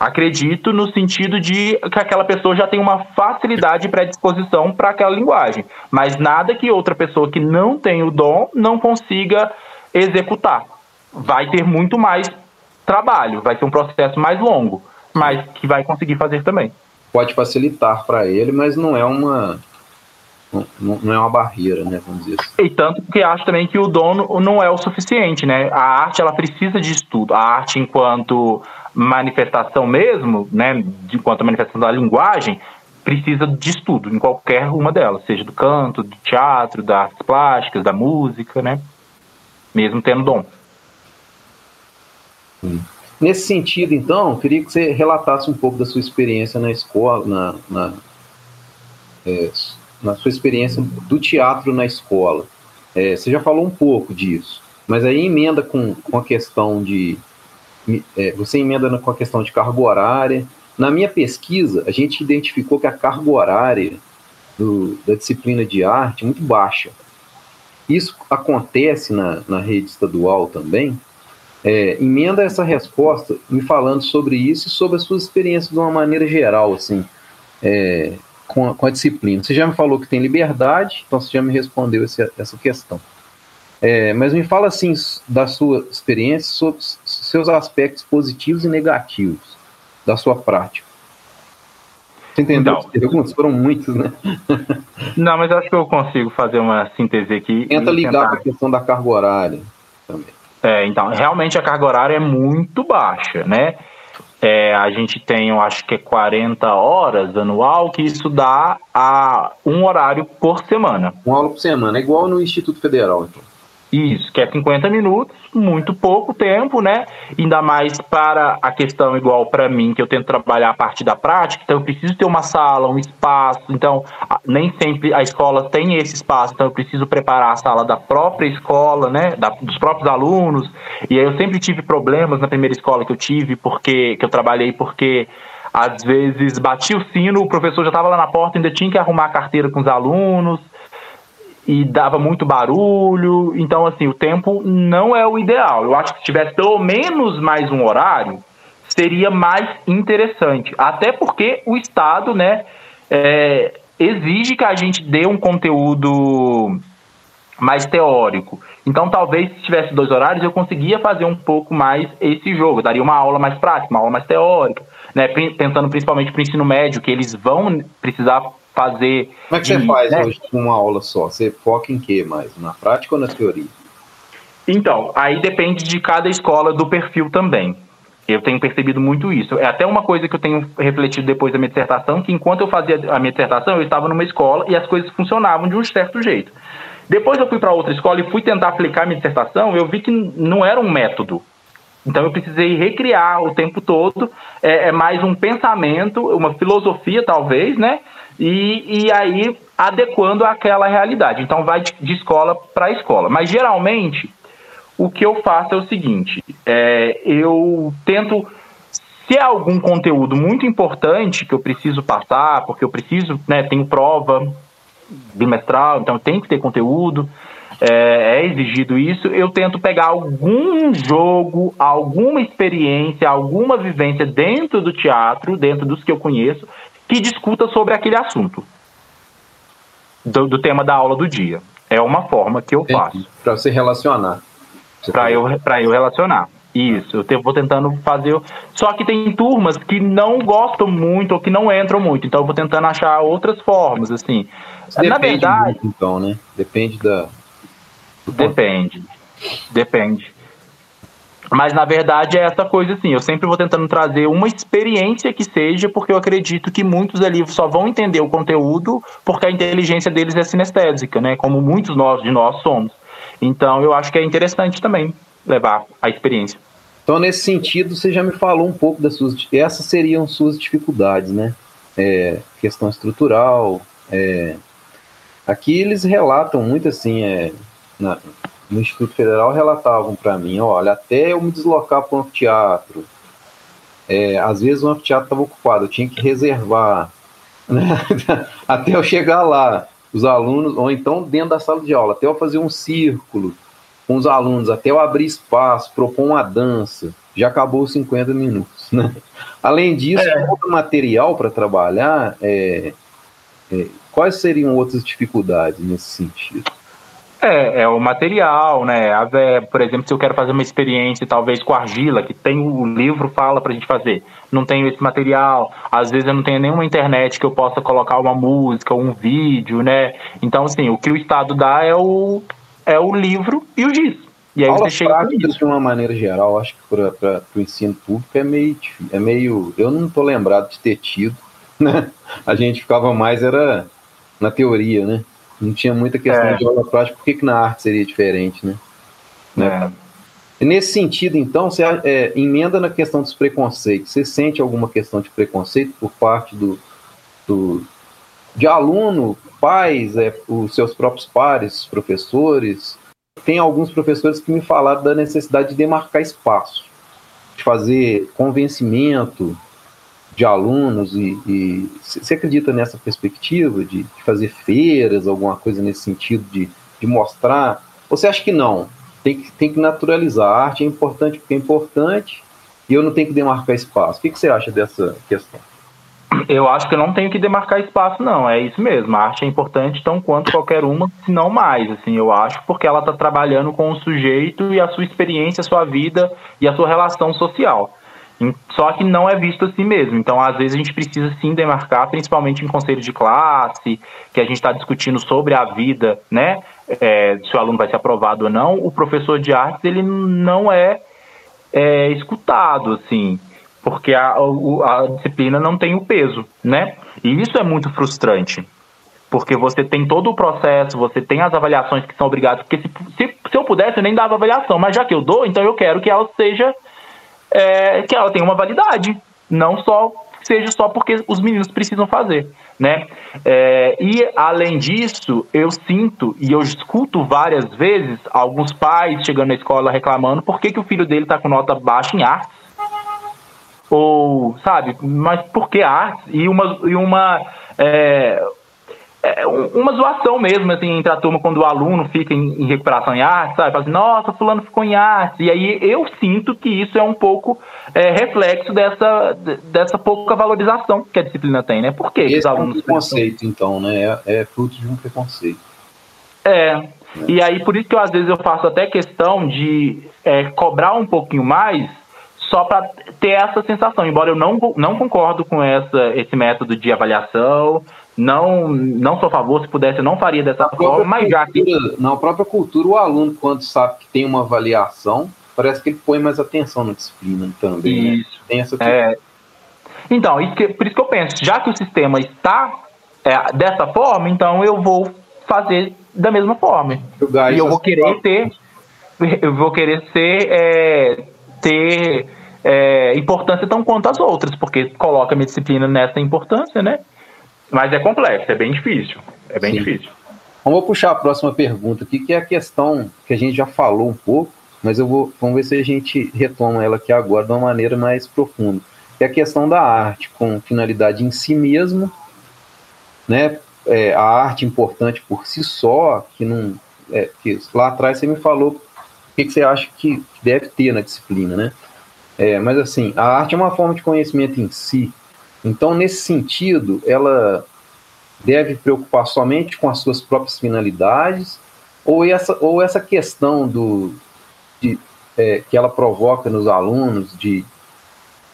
Acredito no sentido de que aquela pessoa já tem uma facilidade e predisposição para aquela linguagem, mas nada que outra pessoa que não tem o dom não consiga executar vai ter muito mais trabalho, vai ser um processo mais longo, mas que vai conseguir fazer também.
Pode facilitar para ele, mas não é uma não, não, é uma barreira, né, vamos dizer assim.
E tanto que acho também que o dono não é o suficiente, né? A arte ela precisa de estudo. A arte enquanto manifestação mesmo, né, enquanto manifestação da linguagem, precisa de estudo em qualquer uma delas, seja do canto, do teatro, das artes plásticas, da música, né? Mesmo tendo dom.
Nesse sentido, então, queria que você relatasse um pouco da sua experiência na escola, na, na, é, na sua experiência do teatro na escola. É, você já falou um pouco disso, mas aí emenda com, com a questão de. É, você emenda com a questão de carga horária. Na minha pesquisa, a gente identificou que a carga horária do, da disciplina de arte é muito baixa. Isso acontece na, na rede estadual também? É, emenda essa resposta me falando sobre isso e sobre as suas experiências de uma maneira geral, assim, é, com, a, com, a, disciplina. Você já me falou que tem liberdade, então você já me respondeu esse, essa questão. É, mas me fala, assim, da sua experiência, sobre seus aspectos positivos e negativos da sua prática. Você entendeu? Então, perguntas foram muitas, né?
Não, mas acho que eu consigo fazer uma síntese aqui.
Tenta ligar tentar... com a questão da carga horária também.
É, então, realmente a carga horária é muito baixa, né? É, a gente tem, eu acho que é 40 horas anual, que isso dá a um horário por semana.
Uma aula por semana, é igual no Instituto Federal, então.
Isso, que é 50 minutos, muito pouco tempo, né? Ainda mais para a questão igual para mim, que eu tento trabalhar a parte da prática, então eu preciso ter uma sala, um espaço, então nem sempre a escola tem esse espaço, então eu preciso preparar a sala da própria escola, né? Da, dos próprios alunos. E aí eu sempre tive problemas na primeira escola que eu tive, porque que eu trabalhei, porque às vezes batia o sino, o professor já estava lá na porta, ainda tinha que arrumar a carteira com os alunos e dava muito barulho. Então, assim, o tempo não é o ideal. Eu acho que se tivesse pelo menos mais um horário, seria mais interessante. Até porque o Estado, né, é, exige que a gente dê um conteúdo mais teórico. Então, talvez se tivesse dois horários, eu conseguia fazer um pouco mais esse jogo. daria uma aula mais prática, uma aula mais teórica, né? Pensando principalmente para o ensino médio, que eles vão precisar fazer.
Como é que você faz né? hoje com uma aula só? Você foca em quê mais? Na prática ou na teoria?
Então, aí depende de cada escola do perfil também. Eu tenho percebido muito isso. É até uma coisa que eu tenho refletido depois da minha dissertação, que enquanto eu fazia a minha dissertação, eu estava numa escola e as coisas funcionavam de um certo jeito. Depois eu fui para outra escola e fui tentar aplicar a minha dissertação, eu vi que não era um método. Então eu precisei recriar o tempo todo, é, é mais um pensamento, uma filosofia talvez, né? E, e aí adequando àquela realidade. Então vai de, escola para escola. Mas geralmente o que eu faço é o seguinte: é, eu tento. Se é algum conteúdo muito importante que eu preciso passar, porque eu preciso, né, tenho prova bimestral, então tem que ter conteúdo, é, é exigido isso, eu tento pegar algum jogo, alguma experiência, alguma vivência dentro do teatro, dentro dos que eu conheço, que discuta sobre aquele assunto do, do tema da aula do dia. É uma forma que eu faço.
Para se relacionar
para eu, eu relacionar. Isso, eu vou tentando fazer. Só que tem turmas que não gostam muito ou que não entram muito, então eu vou tentando achar outras formas, assim.
Depende Na verdade. Muito, então, né? Depende da.
Depende. Depende. Mas na verdade é essa coisa assim, eu sempre vou tentando trazer uma experiência que seja, porque eu acredito que muitos ali só vão entender o conteúdo porque a inteligência deles é sinestésica, né? Como muitos nós de nós somos. Então eu acho que é interessante também levar a experiência.
Então, nesse sentido, você já me falou um pouco das suas. Essas seriam suas dificuldades, né? É, questão estrutural. É, aqui eles relatam muito assim, é, na, no Instituto Federal relatavam para mim, olha, até eu me deslocar para um anfiteatro, é, às vezes o anfiteatro estava ocupado, eu tinha que reservar, né? até eu chegar lá os alunos, ou então dentro da sala de aula, até eu fazer um círculo com os alunos, até eu abrir espaço, propor uma dança, já acabou os 50 minutos. Né? Além disso, é. outro material para trabalhar, é, é, quais seriam outras dificuldades nesse sentido?
É, é o material, né? A, por exemplo, se eu quero fazer uma experiência, talvez com argila, que tem o livro fala pra gente fazer. Não tenho esse material. Às vezes eu não tenho nenhuma internet que eu possa colocar uma música, um vídeo, né? Então, assim, o que o Estado dá é o, é o livro e o giz. E
aí Aulas você chega práticas, de uma maneira geral, acho que para o ensino público é meio, é meio. Eu não estou lembrado de ter tido, né? A gente ficava mais, era na teoria, né? Não tinha muita questão é. de aula prática, por que, que na arte seria diferente, né? né? É. Nesse sentido, então, você é, emenda na questão dos preconceitos. Você sente alguma questão de preconceito por parte do, do de aluno, pais, é, os seus próprios pares, professores? Tem alguns professores que me falaram da necessidade de demarcar espaço, de fazer convencimento, de alunos e, você acredita nessa perspectiva de, de, fazer feiras, alguma coisa nesse sentido de, de mostrar? Você acha que não? Tem que, tem que naturalizar. A arte é importante porque é importante e eu não tenho que demarcar espaço. O que você acha dessa questão?
Eu acho que eu não tenho que demarcar espaço, não. É isso mesmo. A arte é importante tão quanto qualquer uma, se não mais. Assim, eu acho, porque ela está trabalhando com o sujeito e a sua experiência, a sua vida e a sua relação social. Só que não é visto assim mesmo. Então, às vezes, a gente precisa sim demarcar, principalmente em conselho de classe, que a gente está discutindo sobre a vida, né? É, se o aluno vai ser aprovado ou não. O professor de artes, ele não é, é escutado, assim, porque a, a, disciplina não tem o peso, né? E isso é muito frustrante porque você tem todo o processo, você tem as avaliações que são obrigadas, porque se, se, se, eu pudesse eu nem dava avaliação, mas já que eu dou, então eu quero que ela seja é, que ela tenha uma validade, não só seja só porque os meninos precisam fazer, né? É, e além disso, eu sinto e eu escuto várias vezes alguns pais chegando na escola reclamando por que, que o filho dele está com nota baixa em artes, ou sabe? Mas por que artes? E uma e uma é, é uma zoação mesmo, assim, entre a turma quando o aluno fica em, em recuperação em arte, sabe? Fala assim, nossa, fulano ficou em arte. E aí eu sinto que isso é um pouco é, reflexo dessa, dessa pouca valorização que a disciplina tem, né? Por que
Esse os alunos... É um preconceito, então, né? É, é, fruto de um preconceito.
É, é, e aí por isso que eu, às vezes eu faço até questão de é, cobrar um pouquinho mais só para ter essa sensação, embora eu não, não concordo com essa, esse método de avaliação, não, não sou a favor, se pudesse, eu não faria dessa forma, mas já que.
Na própria cultura, o aluno, quando sabe que tem uma avaliação, parece que ele põe mais atenção na disciplina também. Né? Isso. Né? Tem essa
é... Então, isso que, por isso que eu penso, já que o sistema está é, dessa forma, então eu vou fazer da mesma forma. e eu vou querer ter. Eu vou querer ser. É, ter é, importância tão quanto as outras, porque coloca a minha disciplina nessa importância, né? Mas é complexo, é bem difícil. É bem Sim. difícil.
Vamos puxar a próxima pergunta aqui, que é a questão que a gente já falou um pouco, mas eu vou vamos ver se a gente retoma ela aqui agora de uma maneira mais profunda. É a questão da arte com finalidade em si mesmo, né? É, a arte importante por si só, que não é, que lá atrás você me falou o que, que você acha que deve ter na disciplina, né? É, mas assim, a arte é uma forma de conhecimento em si, então, nesse sentido, ela deve preocupar somente com as suas próprias finalidades, ou essa, ou essa questão do, de, é, que ela provoca nos alunos de,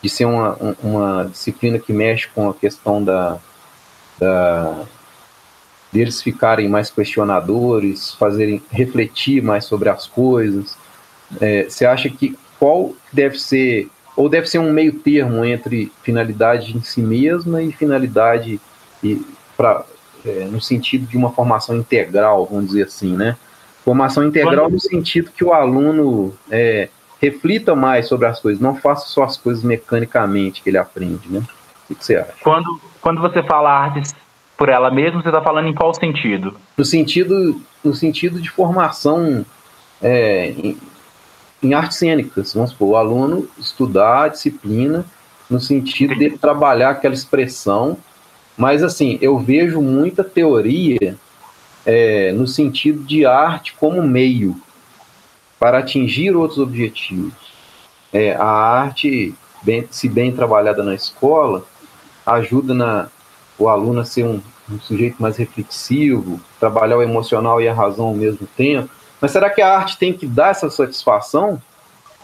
de ser uma, uma disciplina que mexe com a questão da, da deles ficarem mais questionadores, fazerem refletir mais sobre as coisas. É, você acha que qual deve ser ou deve ser um meio termo entre finalidade em si mesma e finalidade e pra, é, no sentido de uma formação integral, vamos dizer assim, né? Formação integral no sentido que o aluno é, reflita mais sobre as coisas, não faça só as coisas mecanicamente que ele aprende, né? O que você acha?
Quando, quando você fala artes por ela mesma, você está falando em qual sentido?
No sentido, no sentido de formação é, em artes cênicas, vamos supor, o aluno estudar a disciplina no sentido de trabalhar aquela expressão, mas assim, eu vejo muita teoria é, no sentido de arte como meio para atingir outros objetivos. É, a arte, bem, se bem trabalhada na escola, ajuda na, o aluno a ser um, um sujeito mais reflexivo, trabalhar o emocional e a razão ao mesmo tempo, mas será que a arte tem que dar essa satisfação?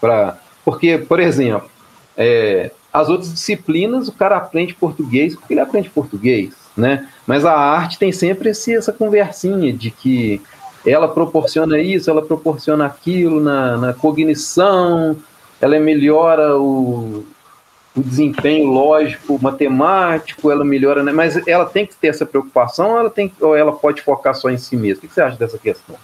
Pra... Porque, por exemplo, é, as outras disciplinas o cara aprende português porque ele aprende português, né? Mas a arte tem sempre esse, essa conversinha de que ela proporciona isso, ela proporciona aquilo na, na cognição, ela melhora o, o desempenho lógico, matemático, ela melhora, né? Mas ela tem que ter essa preocupação ou ela, tem, ou ela pode focar só em si mesma? O que você acha dessa questão?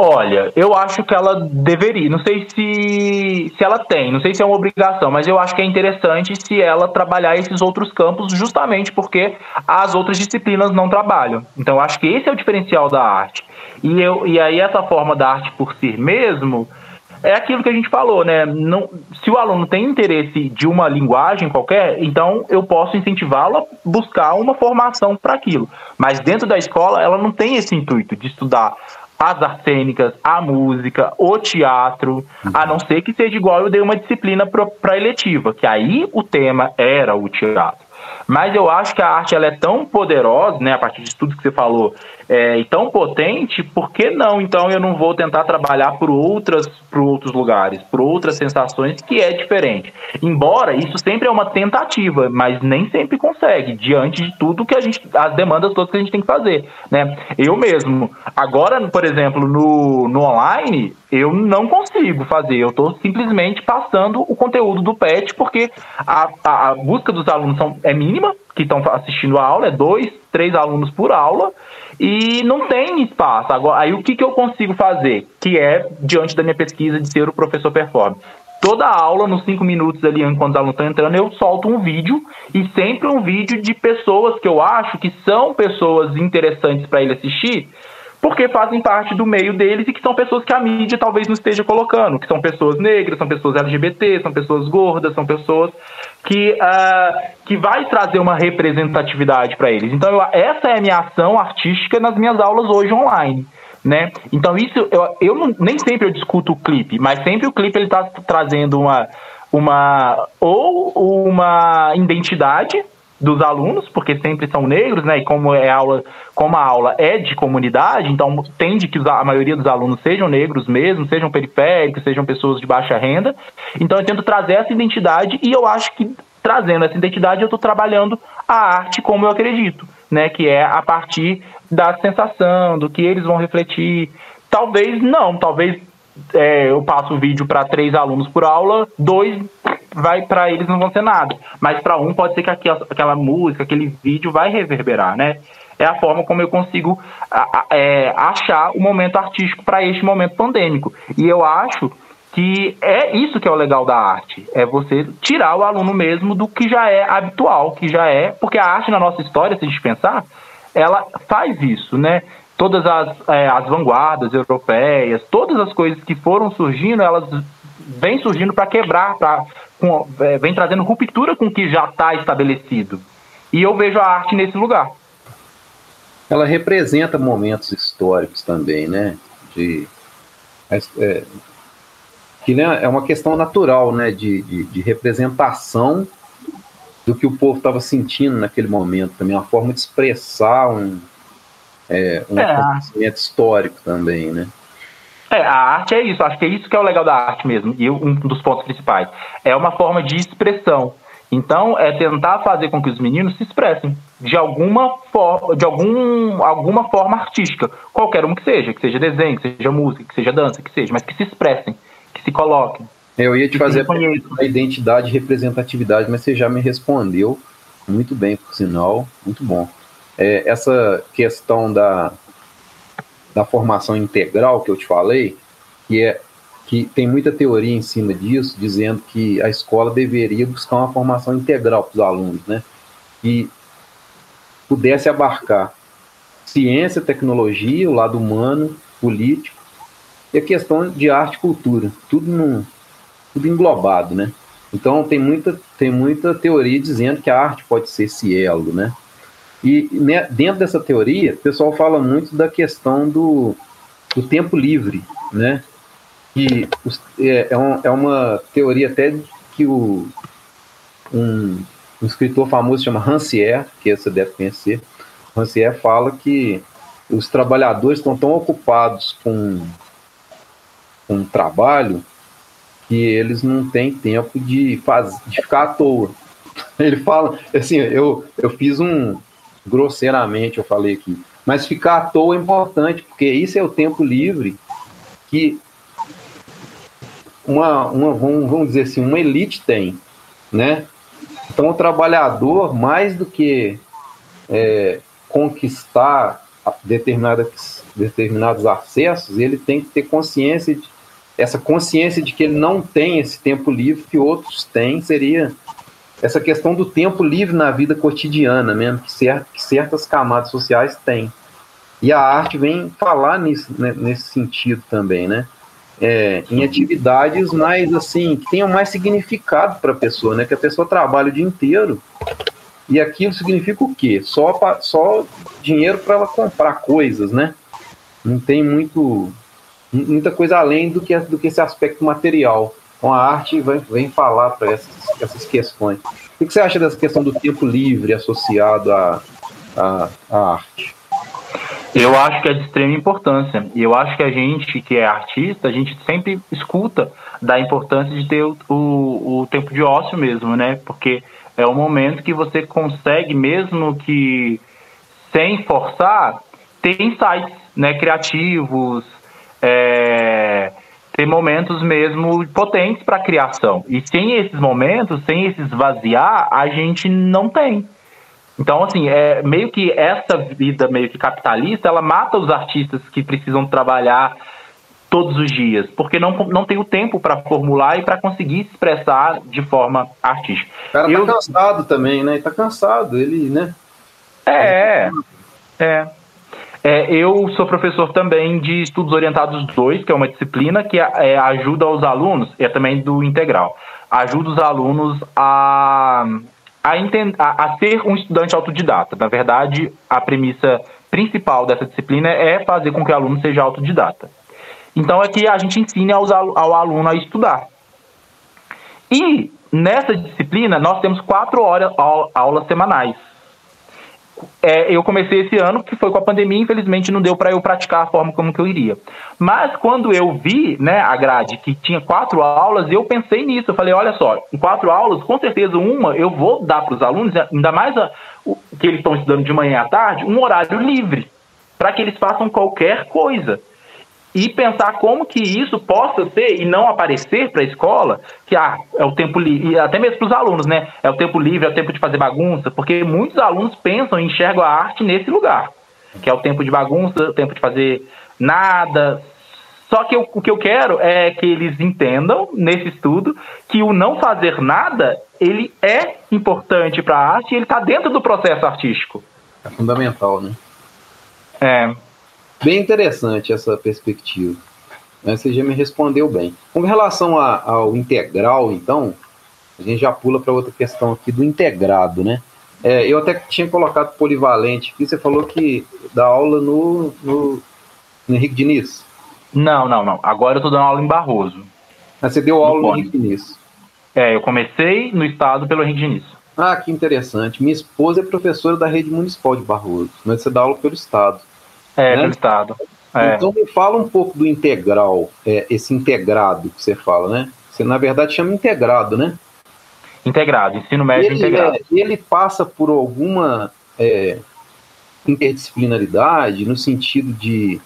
Olha, eu acho que ela deveria. Não sei se, se ela tem, não sei se é uma obrigação, mas eu acho que é interessante se ela trabalhar esses outros campos, justamente porque as outras disciplinas não trabalham. Então, eu acho que esse é o diferencial da arte. E, eu, e aí, essa forma da arte por si mesmo é aquilo que a gente falou, né? Não, se o aluno tem interesse de uma linguagem qualquer, então eu posso incentivá-lo a buscar uma formação para aquilo. Mas dentro da escola, ela não tem esse intuito de estudar as artes a música, o teatro, a não ser que seja igual eu dei uma disciplina para eletiva, que aí o tema era o teatro. Mas eu acho que a arte ela é tão poderosa, né, a partir de tudo que você falou, é, e tão potente, por que não? Então eu não vou tentar trabalhar por outras, por outros lugares, por outras sensações que é diferente. Embora isso sempre é uma tentativa, mas nem sempre consegue diante de tudo que a gente, as demandas todas que a gente tem que fazer, né? Eu mesmo, agora, por exemplo, no, no online, eu não consigo fazer. Eu estou simplesmente passando o conteúdo do PET porque a, a, a busca dos alunos são, é mínima que estão assistindo a aula, é dois, três alunos por aula e não tem espaço. Agora, aí o que, que eu consigo fazer? Que é, diante da minha pesquisa de ser o professor performance. Toda aula, nos cinco minutos ali, enquanto os alunos estão entrando, eu solto um vídeo e sempre um vídeo de pessoas que eu acho que são pessoas interessantes para ele assistir, porque fazem parte do meio deles e que são pessoas que a mídia talvez não esteja colocando, que são pessoas negras, são pessoas LGBT, são pessoas gordas, são pessoas que, uh, que vai trazer uma representatividade para eles. Então, eu, essa é a minha ação artística nas minhas aulas hoje online. Né? Então, isso eu, eu não, nem sempre eu discuto o clipe, mas sempre o clipe ele está trazendo uma, uma ou uma identidade dos alunos, porque sempre são negros, né? E como é aula, como a aula é de comunidade, então tende que a maioria dos alunos sejam negros mesmo, sejam periféricos, sejam pessoas de baixa renda. Então eu tento trazer essa identidade e eu acho que trazendo essa identidade eu estou trabalhando a arte como eu acredito, né? Que é a partir da sensação, do que eles vão refletir. Talvez não, talvez é, eu passo o vídeo para três alunos por aula, dois vai para eles não vão ser nada, mas para um pode ser que aquela, aquela música, aquele vídeo vai reverberar, né? É a forma como eu consigo é, achar o momento artístico para este momento pandêmico. E eu acho que é isso que é o legal da arte, é você tirar o aluno mesmo do que já é habitual, que já é, porque a arte na nossa história, se a gente pensar, ela faz isso, né? todas as, é, as vanguardas europeias, todas as coisas que foram surgindo, elas vêm surgindo para quebrar, pra, com, é, vem trazendo ruptura com o que já está estabelecido. E eu vejo a arte nesse lugar.
Ela representa momentos históricos também, né? De, é, é que né, é uma questão natural, né? De, de, de representação do que o povo estava sentindo naquele momento, também uma forma de expressar um, é, um é. conhecimento histórico também, né?
É, a arte é isso, acho que é isso que é o legal da arte mesmo, e um dos pontos principais. É uma forma de expressão. Então, é tentar fazer com que os meninos se expressem de alguma forma, de algum, alguma forma artística, qualquer uma que seja, que seja desenho, que seja música, que seja dança, que seja, mas que se expressem, que se coloquem.
Eu ia te fazer a identidade e representatividade, mas você já me respondeu muito bem, por sinal, muito bom é, essa questão da, da formação integral que eu te falei, que é que tem muita teoria em cima disso, dizendo que a escola deveria buscar uma formação integral para os alunos, né? Que pudesse abarcar ciência, tecnologia, o lado humano, político, e a questão de arte e cultura, tudo, no, tudo englobado, né? Então tem muita, tem muita teoria dizendo que a arte pode ser esse elo, né? E né, dentro dessa teoria, o pessoal fala muito da questão do, do tempo livre, né? Que é, é, um, é uma teoria até que o, um, um escritor famoso chama Rancière, que você deve conhecer. Rancière fala que os trabalhadores estão tão ocupados com, com trabalho que eles não têm tempo de, faz, de ficar à toa. Ele fala, assim, eu, eu fiz um, grosseiramente eu falei aqui. Mas ficar à toa é importante, porque isso é o tempo livre que uma, uma vamos, dizer assim, uma elite tem, né? Então o trabalhador, mais do que é, conquistar determinadas, determinados acessos, ele tem que ter consciência de, essa consciência de que ele não tem esse tempo livre que outros têm seria essa questão do tempo livre na vida cotidiana mesmo, que, que certas camadas sociais têm. E a arte vem falar nisso, né, nesse sentido também, né? É, em atividades mais assim, que tenham mais significado para a pessoa, né? Que a pessoa trabalha o dia inteiro e aquilo significa o quê? Só, pra, só dinheiro para ela comprar coisas, né? Não tem muito, muita coisa além do que, do que esse aspecto material. Então a arte vem, vem falar para essas, essas questões. O que você acha dessa questão do tempo livre associado à, à, à arte?
Eu acho que é de extrema importância. E eu acho que a gente que é artista, a gente sempre escuta da importância de ter o, o, o tempo de ócio mesmo, né? Porque é o momento que você consegue, mesmo que sem forçar, ter insights né, criativos, é, ter momentos mesmo potentes para a criação. E sem esses momentos, sem esse esvaziar, a gente não tem. Então, assim, é meio que essa vida meio que capitalista, ela mata os artistas que precisam trabalhar todos os dias, porque não, não tem o tempo para formular e para conseguir se expressar de forma artística.
O cara tá Eu... cansado também, né? Tá cansado, ele, né?
É, é. É, eu sou professor também de Estudos Orientados 2, que é uma disciplina que é, ajuda os alunos, e é também do integral, ajuda os alunos a, a, entender, a, a ser um estudante autodidata. Na verdade, a premissa principal dessa disciplina é fazer com que o aluno seja autodidata. Então é que a gente ensina aos, ao aluno a estudar. E nessa disciplina nós temos quatro horas aulas semanais. É, eu comecei esse ano, que foi com a pandemia, infelizmente não deu para eu praticar a forma como que eu iria. Mas quando eu vi né, a grade que tinha quatro aulas, eu pensei nisso. Eu falei, olha só, em quatro aulas, com certeza uma eu vou dar para os alunos, ainda mais a, o, que eles estão estudando de manhã à tarde, um horário livre, para que eles façam qualquer coisa e pensar como que isso possa ser e não aparecer para a escola que ah, é o tempo livre, e até mesmo para os alunos, né? É o tempo livre, é o tempo de fazer bagunça, porque muitos alunos pensam e enxergam a arte nesse lugar, que é o tempo de bagunça, o tempo de fazer nada. Só que eu, o que eu quero é que eles entendam nesse estudo que o não fazer nada ele é importante para a arte e ele está dentro do processo artístico.
É fundamental, né?
É.
Bem interessante essa perspectiva. Né? Você já me respondeu bem. Com relação a, ao integral, então, a gente já pula para outra questão aqui do integrado, né? É, eu até tinha colocado polivalente aqui, você falou que dá aula no, no, no Henrique Diniz.
Não, não, não. Agora eu estou dando aula em Barroso.
Mas você deu aula no, no Henrique Diniz?
É, eu comecei no estado pelo Henrique Diniz.
Ah, que interessante. Minha esposa é professora da rede municipal de Barroso, mas você dá aula pelo estado.
É, né? Estado. É.
Então me fala um pouco do integral, é, esse integrado que você fala, né? Você na verdade chama integrado, né?
Integrado, ensino médio
ele,
integrado.
É, ele passa por alguma é, interdisciplinaridade no sentido de,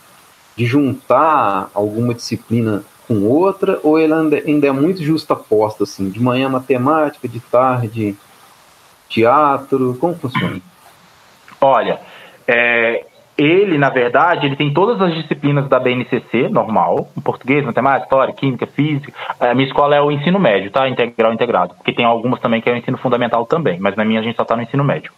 de juntar alguma disciplina com outra, ou ele ainda, ainda é muito justaposta, assim, de manhã matemática, de tarde teatro, como funciona?
Olha, é, ele, na verdade, ele tem todas as disciplinas da BNCC, normal, português, matemática, história, química, física. A minha escola é o ensino médio, tá? Integral integrado. Porque tem algumas também que é o ensino fundamental também, mas na minha a gente só tá no ensino médio.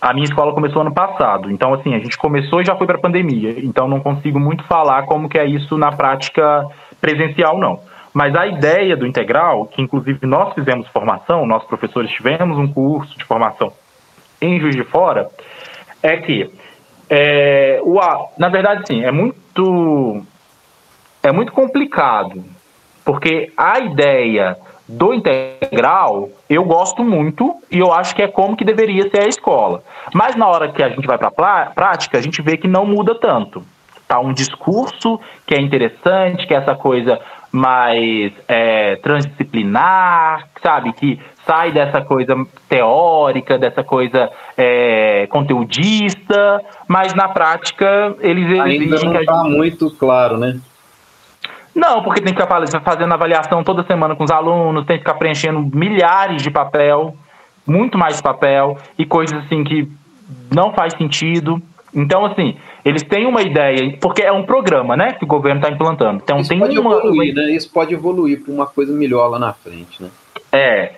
A minha escola começou ano passado, então assim, a gente começou e já foi para pandemia, então não consigo muito falar como que é isso na prática presencial não. Mas a ideia do integral, que inclusive nós fizemos formação, nós professores tivemos um curso de formação em Juiz de Fora, é que é, o, na verdade, sim, é muito, é muito complicado, porque a ideia do integral eu gosto muito e eu acho que é como que deveria ser a escola. Mas na hora que a gente vai para a prática, a gente vê que não muda tanto. Tá um discurso que é interessante, que é essa coisa mais é, transdisciplinar, sabe? Que sai dessa coisa teórica, dessa coisa é, conteudista, mas na prática eles
Ainda não está muito claro, né?
Não, porque tem que ficar fazendo avaliação toda semana com os alunos, tem que ficar preenchendo milhares de papel, muito mais papel, e coisas assim que não faz sentido. Então, assim, eles têm uma ideia, porque é um programa, né, que o governo está implantando. Então,
Isso
tem
pode
uma,
evoluir, né? Isso pode evoluir para uma coisa melhor lá na frente, né?
É,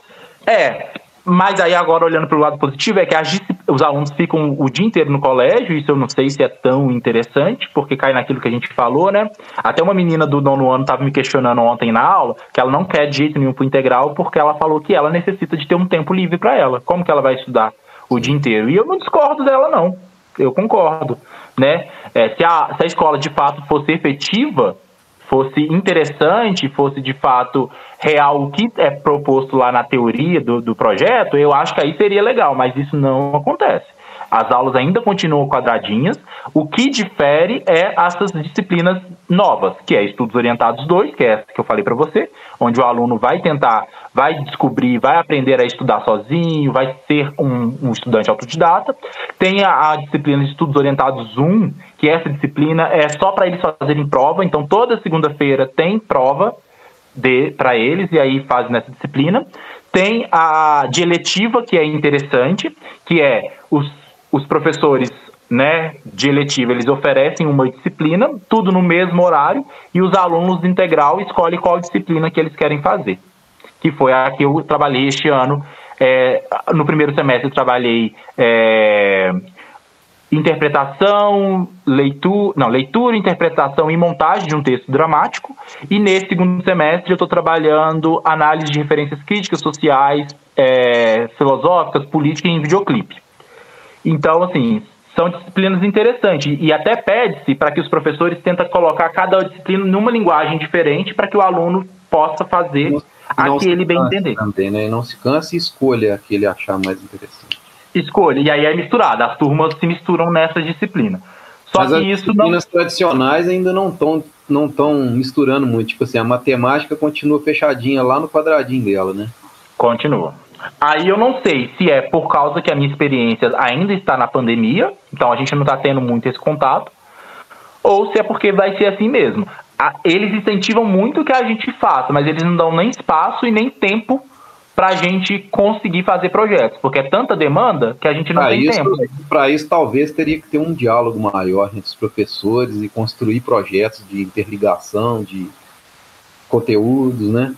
é, mas aí agora olhando para o lado positivo é que as, os alunos ficam o dia inteiro no colégio, isso eu não sei se é tão interessante, porque cai naquilo que a gente falou, né? Até uma menina do nono ano estava me questionando ontem na aula que ela não quer de jeito nenhum para integral porque ela falou que ela necessita de ter um tempo livre para ela. Como que ela vai estudar o dia inteiro? E eu não discordo dela, não. Eu concordo, né? É, se, a, se a escola de fato fosse efetiva, fosse interessante, fosse de fato real o que é proposto lá na teoria do, do projeto, eu acho que aí seria legal, mas isso não acontece. As aulas ainda continuam quadradinhas. O que difere é essas disciplinas novas, que é Estudos Orientados 2, que é essa que eu falei para você, onde o aluno vai tentar, vai descobrir, vai aprender a estudar sozinho, vai ser um, um estudante autodidata. Tem a, a, disciplina de Estudos Orientados 1, que essa disciplina é só para eles fazerem prova, então toda segunda-feira tem prova para eles, e aí fazem nessa disciplina. Tem a de que é interessante, que é os os professores né, de eletiva, eles oferecem uma disciplina, tudo no mesmo horário, e os alunos de integral escolhem qual disciplina que eles querem fazer. Que foi a que eu trabalhei este ano. É, no primeiro semestre eu trabalhei é, interpretação, leitura, não, leitura, interpretação e montagem de um texto dramático. E nesse segundo semestre eu estou trabalhando análise de referências críticas sociais, é, filosóficas, políticas em videoclipe. Então, assim, são disciplinas interessantes e até pede-se para que os professores tentem colocar cada disciplina numa linguagem diferente para que o aluno possa fazer não, aquele bem entender.
Também, né? Não se canse e escolha aquele achar mais interessante
escolha. E aí é misturado, as turmas se misturam nessa disciplina. Só
Mas
que
as isso disciplinas não... tradicionais ainda não estão não tão misturando muito. Tipo assim, a matemática continua fechadinha lá no quadradinho dela, né?
Continua. Aí eu não sei se é por causa que a minha experiência ainda está na pandemia, então a gente não está tendo muito esse contato, ou se é porque vai ser assim mesmo. Eles incentivam muito que a gente faça, mas eles não dão nem espaço e nem tempo para a gente conseguir fazer projetos, porque é tanta demanda que a gente não pra tem
isso,
tempo.
Para isso, talvez teria que ter um diálogo maior entre os professores e construir projetos de interligação, de conteúdos, né?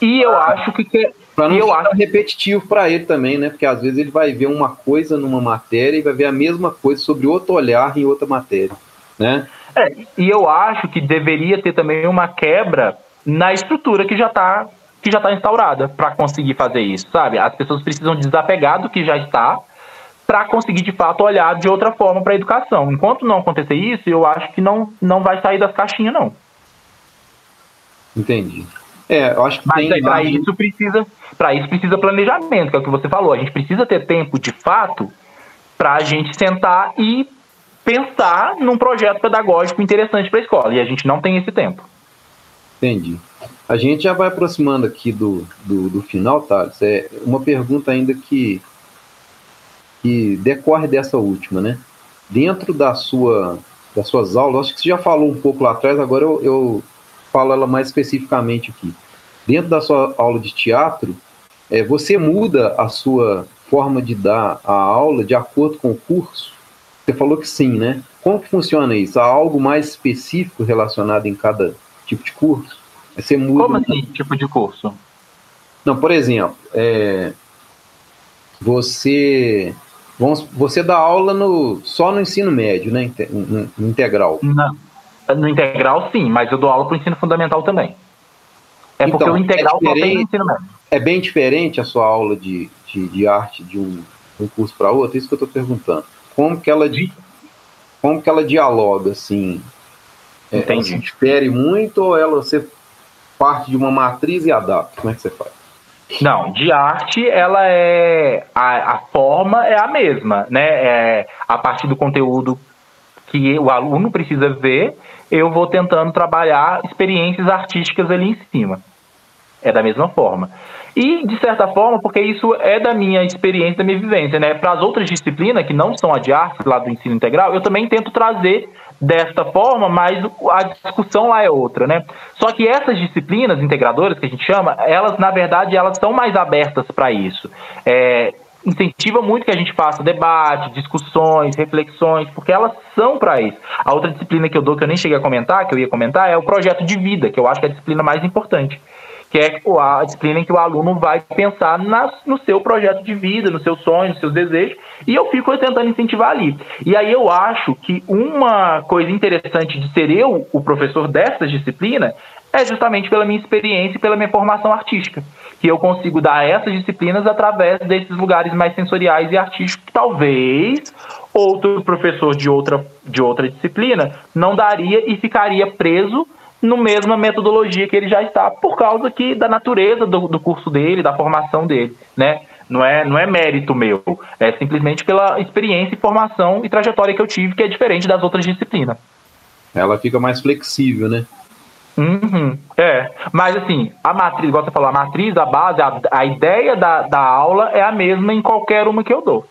E eu acho que.
Para não
eu
ficar acho... repetitivo para ele também, né? Porque às vezes ele vai ver uma coisa numa matéria e vai ver a mesma coisa sobre outro olhar em outra matéria, né?
É, e eu acho que deveria ter também uma quebra na estrutura que já está que já está instaurada para conseguir fazer isso, sabe? As pessoas precisam desapegar do que já está para conseguir de fato olhar de outra forma para a educação. Enquanto não acontecer isso, eu acho que não, não vai sair das caixinhas, não.
Entendi. É, eu acho que
Mas tem para isso precisa, para isso precisa planejamento, que é o que você falou. A gente precisa ter tempo de fato para a gente sentar e pensar num projeto pedagógico interessante para a escola. E a gente não tem esse tempo.
Entendi. A gente já vai aproximando aqui do, do, do final, Thales. É uma pergunta ainda que, que decorre dessa última, né? Dentro da sua, das suas aulas, acho que você já falou um pouco lá atrás, agora eu, eu falo ela mais especificamente aqui. Dentro da sua aula de teatro, é, você muda a sua forma de dar a aula de acordo com o curso? Você falou que sim, né? Como que funciona isso? Há algo mais específico relacionado em cada tipo de curso?
Você muda. Como assim, tipo de curso?
Não, por exemplo, é, você vamos, você dá aula no, só no ensino médio, né? Integral.
Não. No integral, sim, mas eu dou aula para o ensino fundamental também. É porque então, o integral é só tem no ensino médio.
É bem diferente a sua aula de, de, de arte de um, um curso para outro? Isso que eu estou perguntando. Como que ela como que ela dialoga assim? É, Entendi. Ela se difere muito ou ela você parte de uma matriz e adapta? Como é que você faz?
Não, de arte ela é a, a forma é a mesma, né? É, a partir do conteúdo que o aluno precisa ver, eu vou tentando trabalhar experiências artísticas ali em cima. É da mesma forma. E, de certa forma, porque isso é da minha experiência, da minha vivência, né? Para as outras disciplinas, que não são a de arte, lá do ensino integral, eu também tento trazer desta forma, mas a discussão lá é outra, né? Só que essas disciplinas integradoras que a gente chama, elas na verdade elas são mais abertas para isso. É, incentiva muito que a gente faça debate, discussões, reflexões, porque elas são para isso. A outra disciplina que eu dou que eu nem cheguei a comentar, que eu ia comentar, é o projeto de vida, que eu acho que é a disciplina mais importante que é a disciplina em que o aluno vai pensar no seu projeto de vida, nos seus sonhos, nos seus desejos, e eu fico tentando incentivar ali. E aí eu acho que uma coisa interessante de ser eu o professor dessa disciplina é justamente pela minha experiência e pela minha formação artística, que eu consigo dar essas disciplinas através desses lugares mais sensoriais e artísticos que talvez outro professor de outra, de outra disciplina não daria e ficaria preso no mesma metodologia que ele já está, por causa que da natureza do, do curso dele, da formação dele, né? Não é, não é mérito meu, é simplesmente pela experiência, formação e trajetória que eu tive, que é diferente das outras disciplinas.
Ela fica mais flexível, né?
Uhum, é, mas assim, a matriz, igual você falou, a matriz, a base, a, a ideia da, da aula é a mesma em qualquer uma que eu dou.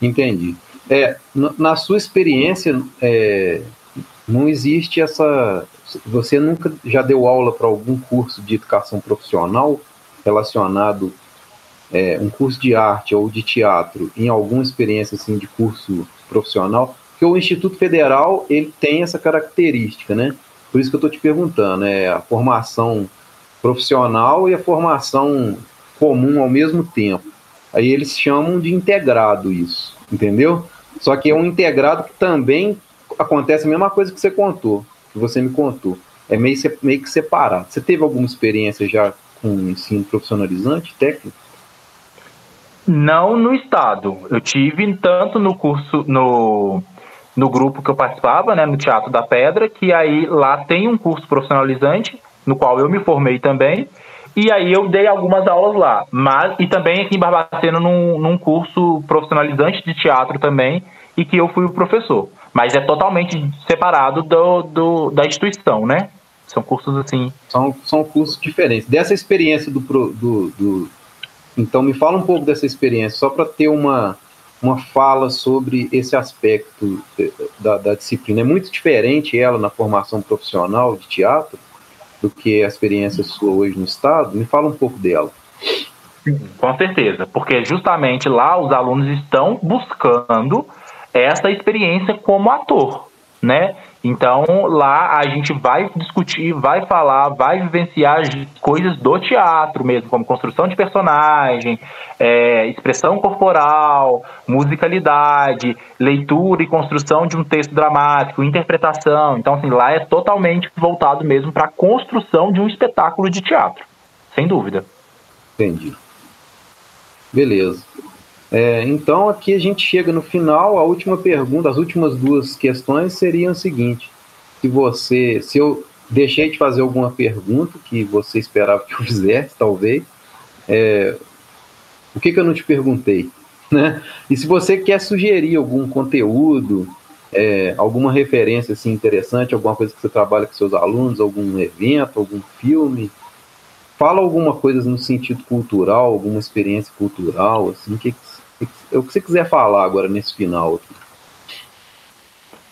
Entendi. É, na sua experiência, é, não existe essa, você nunca já deu aula para algum curso de educação profissional relacionado é, um curso de arte ou de teatro em alguma experiência assim de curso profissional? Porque o Instituto Federal ele tem essa característica, né? Por isso que eu estou te perguntando, é a formação profissional e a formação comum ao mesmo tempo. Aí eles chamam de integrado isso, entendeu? Só que é um integrado que também acontece a mesma coisa que você contou, que você me contou. É meio, meio que separado. Você teve alguma experiência já com ensino profissionalizante, técnico?
Não no estado. Eu tive tanto no curso, no, no grupo que eu participava, né, no Teatro da Pedra, que aí lá tem um curso profissionalizante, no qual eu me formei também, e aí eu dei algumas aulas lá. Mas, e também aqui em Barbacena num, num curso profissionalizante de teatro também, e que eu fui o professor. Mas é totalmente separado do, do da instituição, né? São cursos assim.
São, são cursos diferentes. Dessa experiência do, do, do. Então, me fala um pouco dessa experiência, só para ter uma, uma fala sobre esse aspecto da, da, disciplina. É muito diferente ela na formação profissional de teatro do que a experiência sua hoje no Estado. Me fala um pouco dela.
Com certeza, porque justamente lá os alunos estão buscando essa experiência como ator, né? Então lá a gente vai discutir, vai falar, vai vivenciar coisas do teatro mesmo, como construção de personagem, é, expressão corporal, musicalidade, leitura e construção de um texto dramático, interpretação. Então assim lá é totalmente voltado mesmo para a construção de um espetáculo de teatro, sem dúvida.
Entendi. Beleza. É, então aqui a gente chega no final. A última pergunta, as últimas duas questões seriam o seguinte: se você, se eu deixei de fazer alguma pergunta que você esperava que eu fizesse, talvez, é, o que, que eu não te perguntei? Né? E se você quer sugerir algum conteúdo, é, alguma referência assim, interessante, alguma coisa que você trabalha com seus alunos, algum evento, algum filme, fala alguma coisa no sentido cultural, alguma experiência cultural, assim, que, o que você quiser falar agora nesse final aqui.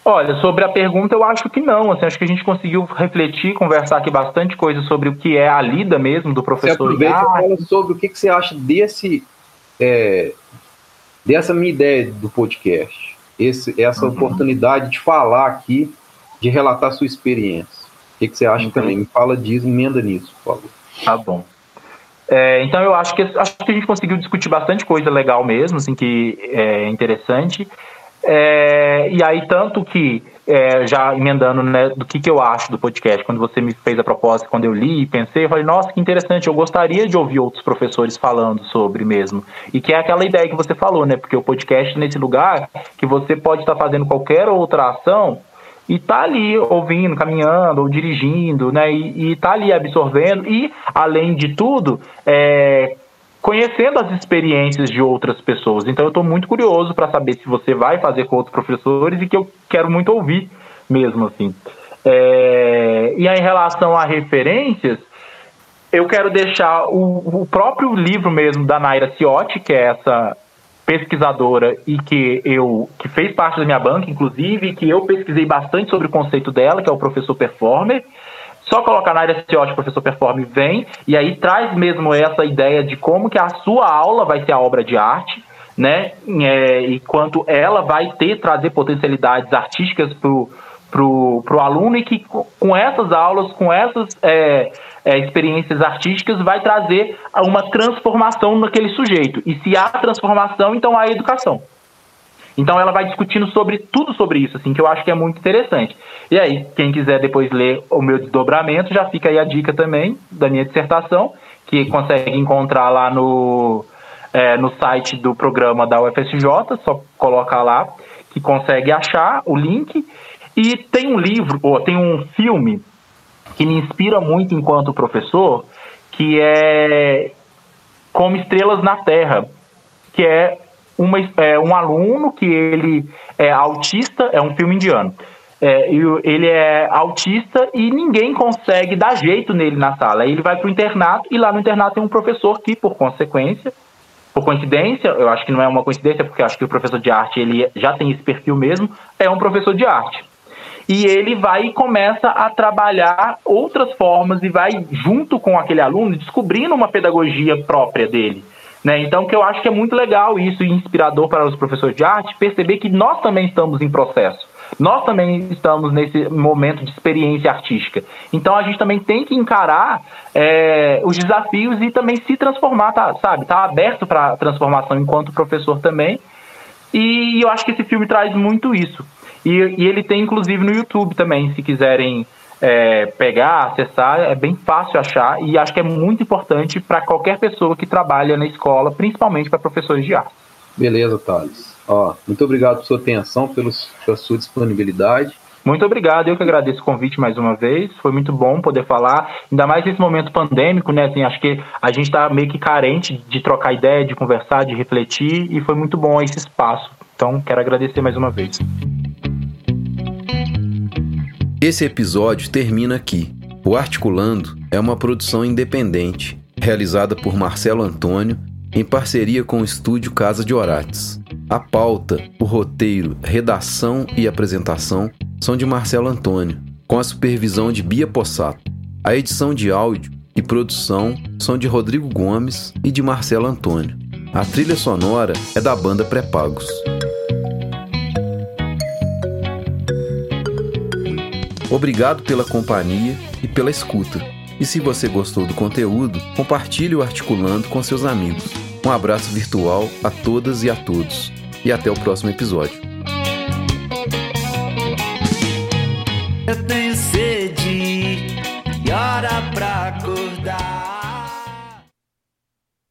Olha, sobre a pergunta, eu acho que não. Assim, acho que a gente conseguiu refletir, conversar aqui bastante coisa sobre o que é a lida mesmo do professor. Você
aproveita e fala sobre o que, que você acha desse, é, dessa minha ideia do podcast. Esse, essa uhum. oportunidade de falar aqui, de relatar sua experiência. O que, que você acha uhum. também? Me fala disso, emenda nisso, por favor.
Tá bom. É, então eu acho que acho que a gente conseguiu discutir bastante coisa legal mesmo, assim, que é interessante. É, e aí, tanto que, é, já emendando né, do que, que eu acho do podcast, quando você me fez a proposta, quando eu li e pensei, eu falei, nossa, que interessante, eu gostaria de ouvir outros professores falando sobre mesmo. E que é aquela ideia que você falou, né? Porque o podcast nesse lugar que você pode estar fazendo qualquer outra ação e tá ali ouvindo, caminhando ou dirigindo, né? E, e tá ali absorvendo e, além de tudo, é, conhecendo as experiências de outras pessoas. Então eu estou muito curioso para saber se você vai fazer com outros professores e que eu quero muito ouvir mesmo assim. É, e aí, em relação a referências, eu quero deixar o, o próprio livro mesmo da Naira Ciotti, que é essa pesquisadora e que eu que fez parte da minha banca, inclusive, que eu pesquisei bastante sobre o conceito dela, que é o professor performer. Só colocar na área SEO professor performer vem e aí traz mesmo essa ideia de como que a sua aula vai ser a obra de arte, né? É, e quanto ela vai ter trazer potencialidades artísticas pro pro, pro aluno e que com essas aulas, com essas é, é, experiências artísticas, vai trazer uma transformação naquele sujeito. E se há transformação, então há educação. Então ela vai discutindo sobre tudo sobre isso, assim, que eu acho que é muito interessante. E aí, quem quiser depois ler o meu desdobramento, já fica aí a dica também da minha dissertação, que consegue encontrar lá no, é, no site do programa da UFSJ, só colocar lá que consegue achar o link. E tem um livro, ou tem um filme que me inspira muito enquanto professor, que é Como Estrelas na Terra, que é, uma, é um aluno que ele é autista, é um filme indiano. É, ele é autista e ninguém consegue dar jeito nele na sala. Aí ele vai para o internato e lá no internato tem um professor que, por consequência, por coincidência, eu acho que não é uma coincidência, porque acho que o professor de arte ele já tem esse perfil mesmo, é um professor de arte e ele vai e começa a trabalhar outras formas e vai junto com aquele aluno descobrindo uma pedagogia própria dele. Né? Então, que eu acho que é muito legal isso e inspirador para os professores de arte perceber que nós também estamos em processo. Nós também estamos nesse momento de experiência artística. Então a gente também tem que encarar é, os desafios e também se transformar, tá, sabe? Tá aberto para transformação enquanto professor também E eu acho que esse filme traz muito isso. E, e ele tem inclusive no YouTube também, se quiserem é, pegar, acessar, é bem fácil achar e acho que é muito importante para qualquer pessoa que trabalha na escola, principalmente para professores de arte.
Beleza, Thales. Ó, muito obrigado por sua atenção, pela sua disponibilidade.
Muito obrigado, eu que agradeço o convite mais uma vez. Foi muito bom poder falar, ainda mais nesse momento pandêmico, né? Assim, acho que a gente está meio que carente de trocar ideia, de conversar, de refletir, e foi muito bom esse espaço. Então, quero agradecer mais uma vez.
Esse episódio termina aqui. O Articulando é uma produção independente, realizada por Marcelo Antônio em parceria com o estúdio Casa de Orates. A pauta, o roteiro, redação e apresentação são de Marcelo Antônio, com a supervisão de Bia Possato. A edição de áudio e produção são de Rodrigo Gomes e de Marcelo Antônio. A trilha sonora é da banda Pré-Pagos. Obrigado pela companhia e pela escuta. E se você gostou do conteúdo, compartilhe o articulando com seus amigos. Um abraço virtual a todas e a todos. E até o próximo episódio.